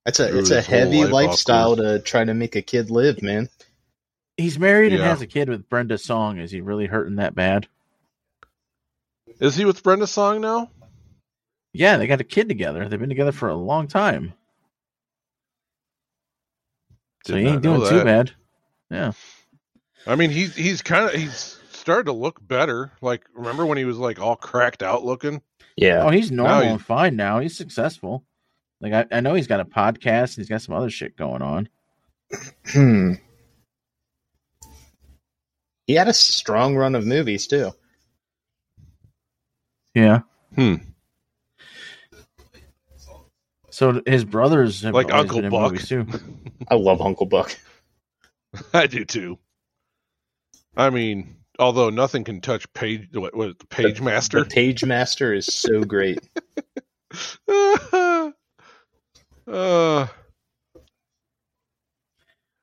It's a it's a heavy life lifestyle to try to make a kid live, man. He's married and Yeah. has a kid with Brenda Song. Is he really hurting that bad? is he with Brenda Song now? Yeah, they got a kid together. They've been together for a long time. So he ain't doing too bad. Yeah. I mean, he's he's kind of he's started to look better. Like, remember when he was like all cracked out looking? Yeah. Oh, he's normal he's- and fine now. He's successful. Like I, I know he's got a podcast and he's got some other shit going on. Hmm. He had a strong run of movies too. Yeah. Hmm. So his brothers have Like Uncle been Buck. movies too. I love Uncle Buck. I do too. I mean, although nothing can touch Page. What was Page Master? The Page Master is so great. uh, I,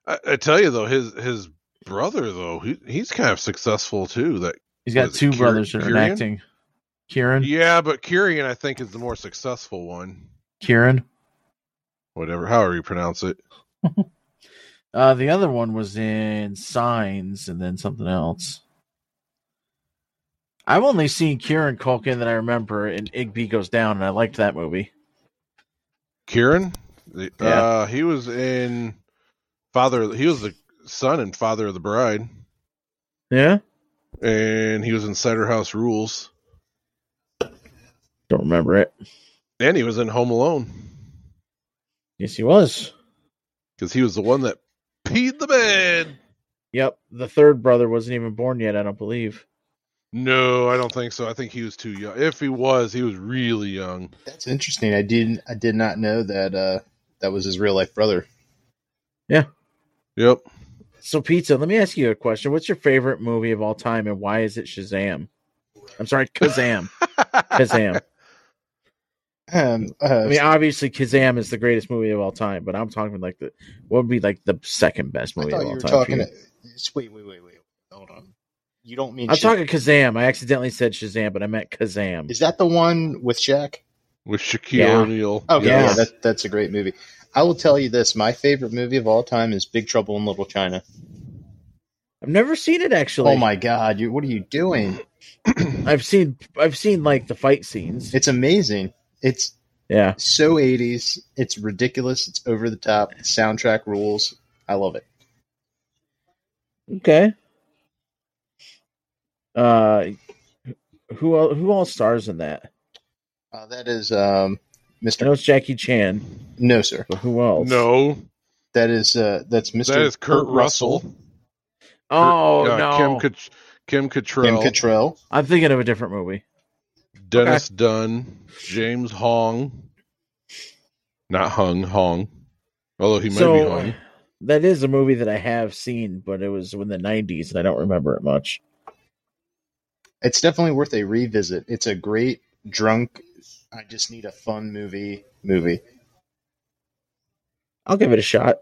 I tell you though, his his brother though, he, he's kind of successful too. That He's got Was it two Kier- brothers that are Kieran? acting. Kieran, yeah, but Kieran I think is the more successful one. Kieran. Whatever, however you pronounce it. Uh, the other one was in Signs and then something else. I've only seen Kieran Culkin that I remember in Igby Goes Down, and I liked that movie. Kieran, The- Yeah. uh, he was in Father. He was the son and father of the bride, Yeah, and he was in Cider House Rules, don't remember it. And he was in Home Alone Yes, he was. because he was the one that peed the bed. Yep, the third brother wasn't even born yet. I don't believe. No, I don't think so. I think he was too young. If he was, he was really young. That's interesting. I didn't I did not know that uh that was his real life brother. Yeah. Yep. So, Pizza, let me ask you a question. What's your favorite movie of all time, and why is it Shazam? I'm sorry, Kazam. Kazam. Um, uh, I mean, obviously, Kazam is the greatest movie of all time, but I'm talking like the what would be like the second best I movie of thought all you were time. talking. for To, wait, wait, wait, wait. Hold on. You don't mean I'm Shaz- talking Kazam. I accidentally said Shazam, but I meant Kazam. Is that the one with Shaq? With Shaquille Yeah. O'Neal. Okay, Yeah. yeah, that, that's a great movie. I will tell you this: my favorite movie of all time is Big Trouble in Little China. I've never seen it actually. Oh my god, you what are you doing? I've seen I've seen like the fight scenes. It's amazing. It's Yeah. so 80s. It's ridiculous. It's over the top. The soundtrack rules. I love it. Okay. Uh, who all, who all stars in that? Uh, that is um, Mr. No, it's Jackie Chan, No, sir. but who else? No, That is uh, that's Mr. that is Kurt Russell. Oh Uh, no, Kim, Cat- Kim Kim Cattrall, Cattrall. I'm thinking of a different movie. Dennis Dun, James Hong. Not Hung, Hong. Although he might so be Hung. that is a movie that I have seen, but it was in the '90s, and I don't remember it much. It's definitely worth a revisit. It's a great drunk. I just need a fun movie. Movie. I'll give it a shot.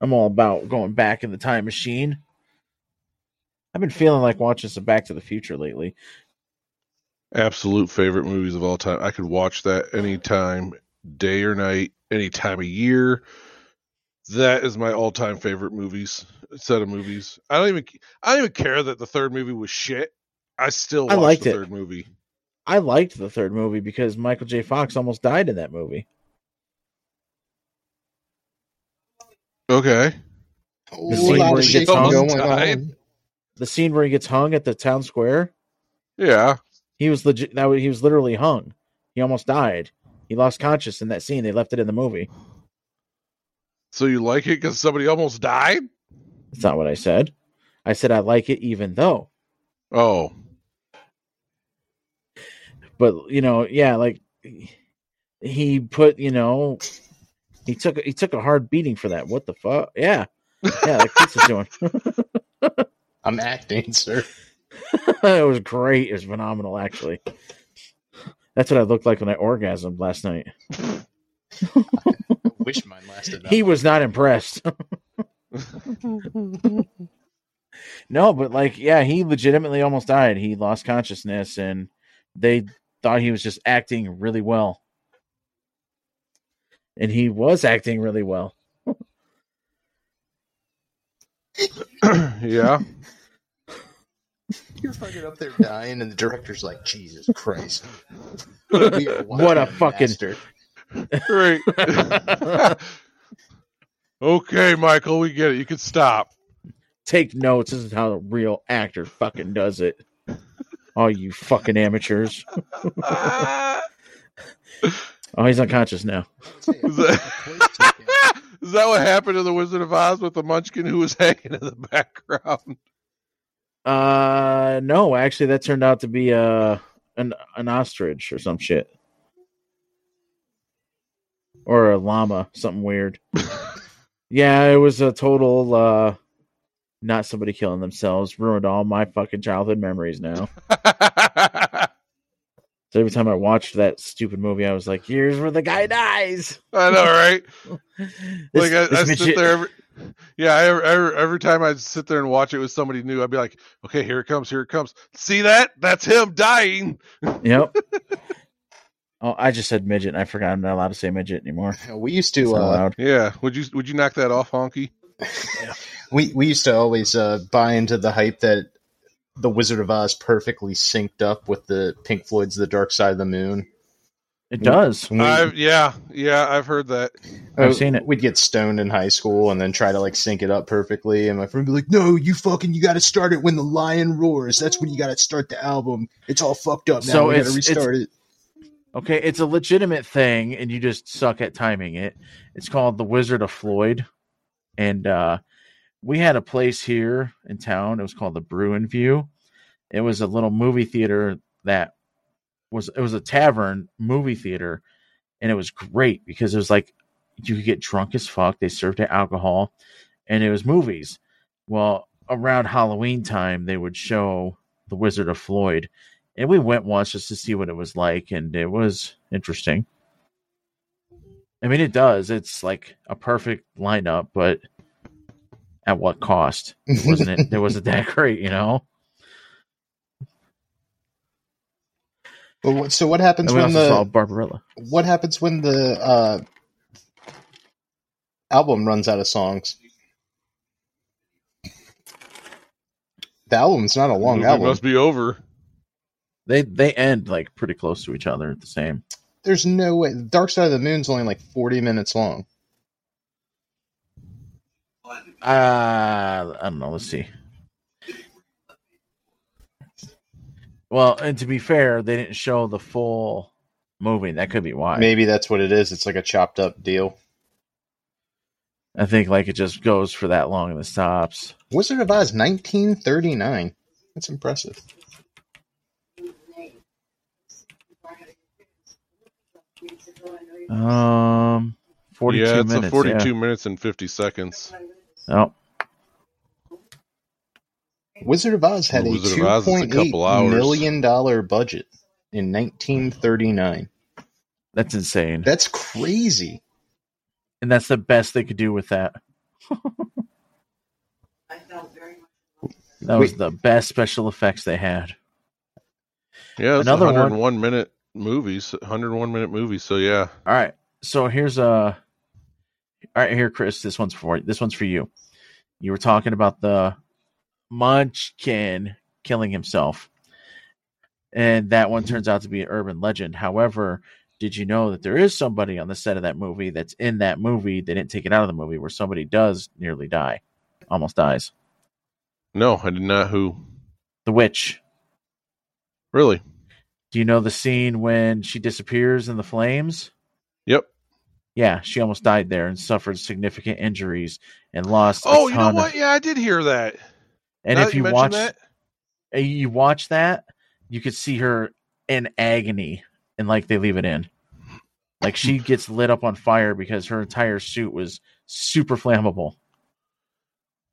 I'm all about going back in the time machine. I've been feeling like watching some Back to the Future lately. Absolute favorite movies of all time. I could watch that anytime, day or night, any time of year. That is my all-time favorite movies set of movies. I don't even I don't even care that the third movie was shit. I still I watched liked the it. third movie. I liked the third movie because Michael J. Fox almost died in that movie. Okay. A scene where he gets hung? going Died? on. The scene where he gets hung at the town square, Yeah. He was legit. That was, he was literally hung. He almost died. He lost conscious in that scene. They left it in the movie. So you like it because somebody almost died? That's not what I said. I said I like it even though. Oh. But you know, yeah, like he put, you know, he took he took a hard beating for that. What the fuck? Yeah. Yeah, like Chris is doing. I'm acting, sir. it was great. It was phenomenal, actually. That's what I looked like when I orgasmed last night. Wish mine lasted. That He long. was not impressed. no, but like, yeah, he legitimately almost died. He lost consciousness, and they thought he was just acting really well. And he was acting really well. yeah. You're fucking up there dying, and the director's like, Jesus Christ. What a fucking- master. Great. okay, Michael, we get it. You can stop. Take notes. This is how a real actor fucking does it. All you fucking amateurs. Oh, he's unconscious now. Is that, is that what happened to the Wizard of Oz with the Munchkin who was hanging in the background? Uh, no, actually, that turned out to be a an an ostrich or some shit, or a llama, something weird. yeah, it was a total uh, not somebody killing themselves. Ruined all my fucking childhood memories now. So every time I watched that stupid movie, I was like, "Here's where the guy dies." I know, right? This- like I, I sit there every, yeah, I, every, every time I'd sit there and watch it with somebody new, I'd be like, okay, here it comes, here it comes. See that? That's him dying. Yep. oh, I just said midget. and I forgot I'm not allowed to say midget anymore. We used to uh. Yeah. Would you would you knock that off, Honky? we we used to always uh, buy into the hype that the Wizard of Oz perfectly synced up with the Pink Floyd's "The Dark Side of the Moon." It does. We- I've yeah, yeah, I've heard that. I've uh, seen it. We'd get stoned in high school and then try to like sync it up perfectly, and my friend would be like, "No, you fucking, you got to start it when the lion roars. That's when you got to start the album. It's all fucked up now. So we got to restart it." Okay, it's a legitimate thing, and you just suck at timing it. It's called the Wizard of Floyd, and uh, we had a place here in town. It was called the Bruin View. It was a little movie theater that was it was a tavern movie theater, and it was great because it was like you could get drunk as fuck. They served alcohol, and it was movies. Well, around Halloween time, they would show the Wizard of Floyd, and we went once just to see what it was like, and it was interesting. I mean, it does. It's like a perfect lineup, but at what cost? Wasn't it? It wasn't that great, you know. Well, what- so what happens And we when also the saw Barbarella. what happens when the uh, album runs out of songs? The album's not a long Movie album. It must be over. They they end like pretty close to each other at the same. There's no way. Dark Side of the Moon's only like 40 minutes long. Uh, I don't know. Let's see. Well, and to be fair, they didn't show the full movie. That could be why. Maybe that's what it is. It's like a chopped up deal. I think like it just goes for that long and it stops. Wizard of Oz, 1939. That's impressive. Um, forty-two yeah, it's minutes. a forty-two yeah. minutes and fifty seconds. Oh, Wizard of Oz had The a Wizard of Oz is a $2.8 couple hours. million dollar budget in 1939. that's insane. That's crazy. and that's the best they could do with that. That was Wait. the best special effects they had. Yeah, it's Another one- 101 minute movies, 101 minute movies. So yeah, All right. So here's a. All right, here, Chris. This one's for this one's for you. You were talking about the Munchkin killing himself, and that one turns out to be an urban legend. However, did you know that there is somebody on the set of that movie that's in that movie? They didn't take it out of the movie where somebody does nearly die, almost dies. no, I did not. Who The witch. really? Do you know the scene when she disappears in the flames? Yep. Yeah, she almost died there and suffered significant injuries and lost. Oh, you know what? Yeah, I did hear that. And Now if that you watch, that, you watch that, you could see her in agony, and like they leave it in, like she gets lit up on fire because her entire suit was super flammable.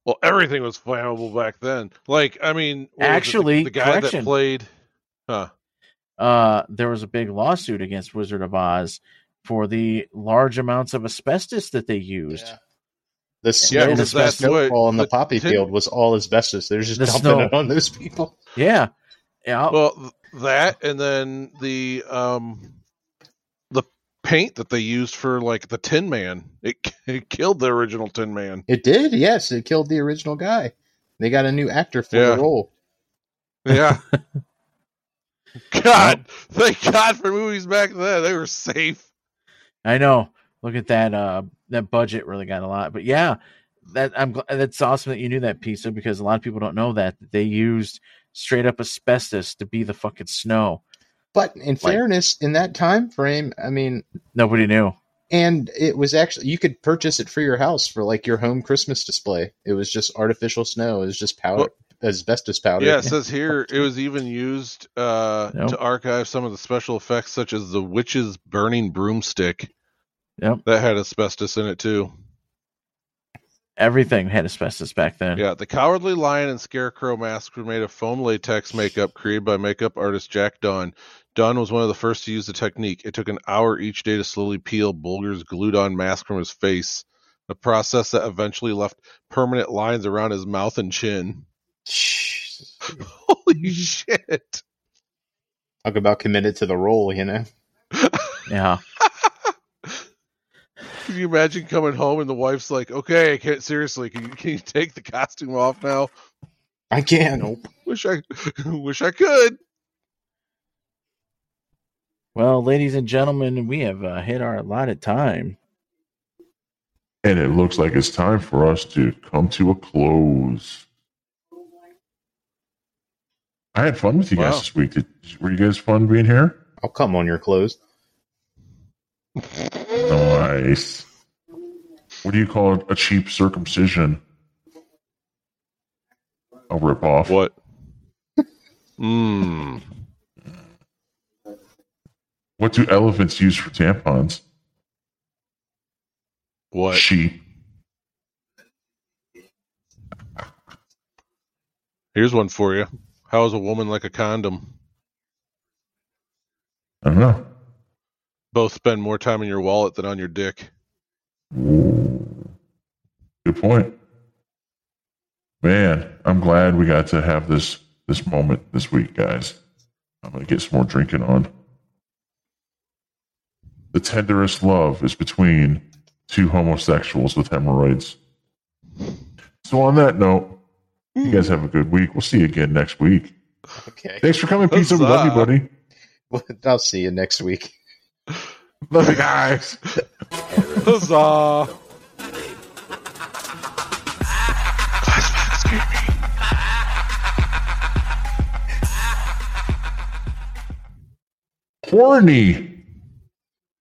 Well, everything was flammable back then. Like, I mean, what was it, the- Actually, the, guy correction. that played, huh? Uh, there was a big lawsuit against Wizard of Oz for the large amounts of asbestos that they used. Yeah. The snow, Yeah, the 'cause that's snowfall what in the the poppy tin- field was all asbestos. They're just The dumping snow. it on those people. Yeah, yeah. Well, that and then the um the paint that they used for like the Tin Man, it, it killed the original Tin Man. It did, yes. It killed the original guy. They got a new actor for Yeah. the role. Yeah. God, thank God for movies back then. They were safe. I know. Look at that. Uh, that budget really got a lot. But yeah, that I'm. gl- That's awesome that you knew that, Pizza, because a lot of people don't know that, that they used straight up asbestos to be the fucking snow. But in Like- fairness, in that time frame, I mean, Nobody knew. and it was actually you could purchase it for your house for like your home Christmas display. It was just artificial snow. It was just powder, asbestos powder. Yeah, it says here it was even used uh, Yep. to archive some of the special effects, such as the witch's burning broomstick. Yep. That had asbestos in it too. Everything had asbestos back then. Yeah, the cowardly lion and scarecrow masks were made of foam latex makeup created by makeup artist Jack Dawn. Dawn was one of the first to use the technique. It took an hour each day to slowly peel Bolger's glued on mask from his face, a process that eventually left permanent lines around his mouth and chin. Holy shit. Talk about committed to the role, you know. Yeah. Can you imagine coming home and the wife's like, "Okay, I can't seriously. Can you can you take the costume off now? I can't. Nope. Wish I wish I could." Well, ladies and gentlemen, we have uh, hit our allotted time. And it looks like it's time for us to come to a close. I had fun with you guys this week. Did, were you guys fun being here? I'll come on your clothes. Nice. What do you call it? A cheap circumcision? A rip off. What? Mmm. What do elephants use for tampons? What? Sheep. Here's one for you. How is a woman like a condom? I don't know. Both spend more time in your wallet than on your dick. Good point. Man, I'm glad we got to have this this moment this week, guys. I'm gonna get some more drinking on. The tenderest love is between two homosexuals with hemorrhoids. So on that note, you hmm. guys have a good week. We'll see you again next week. Okay. Thanks for coming, pizza. We love you, buddy. I'll see you next week. Love you guys. Huzzah! Horny.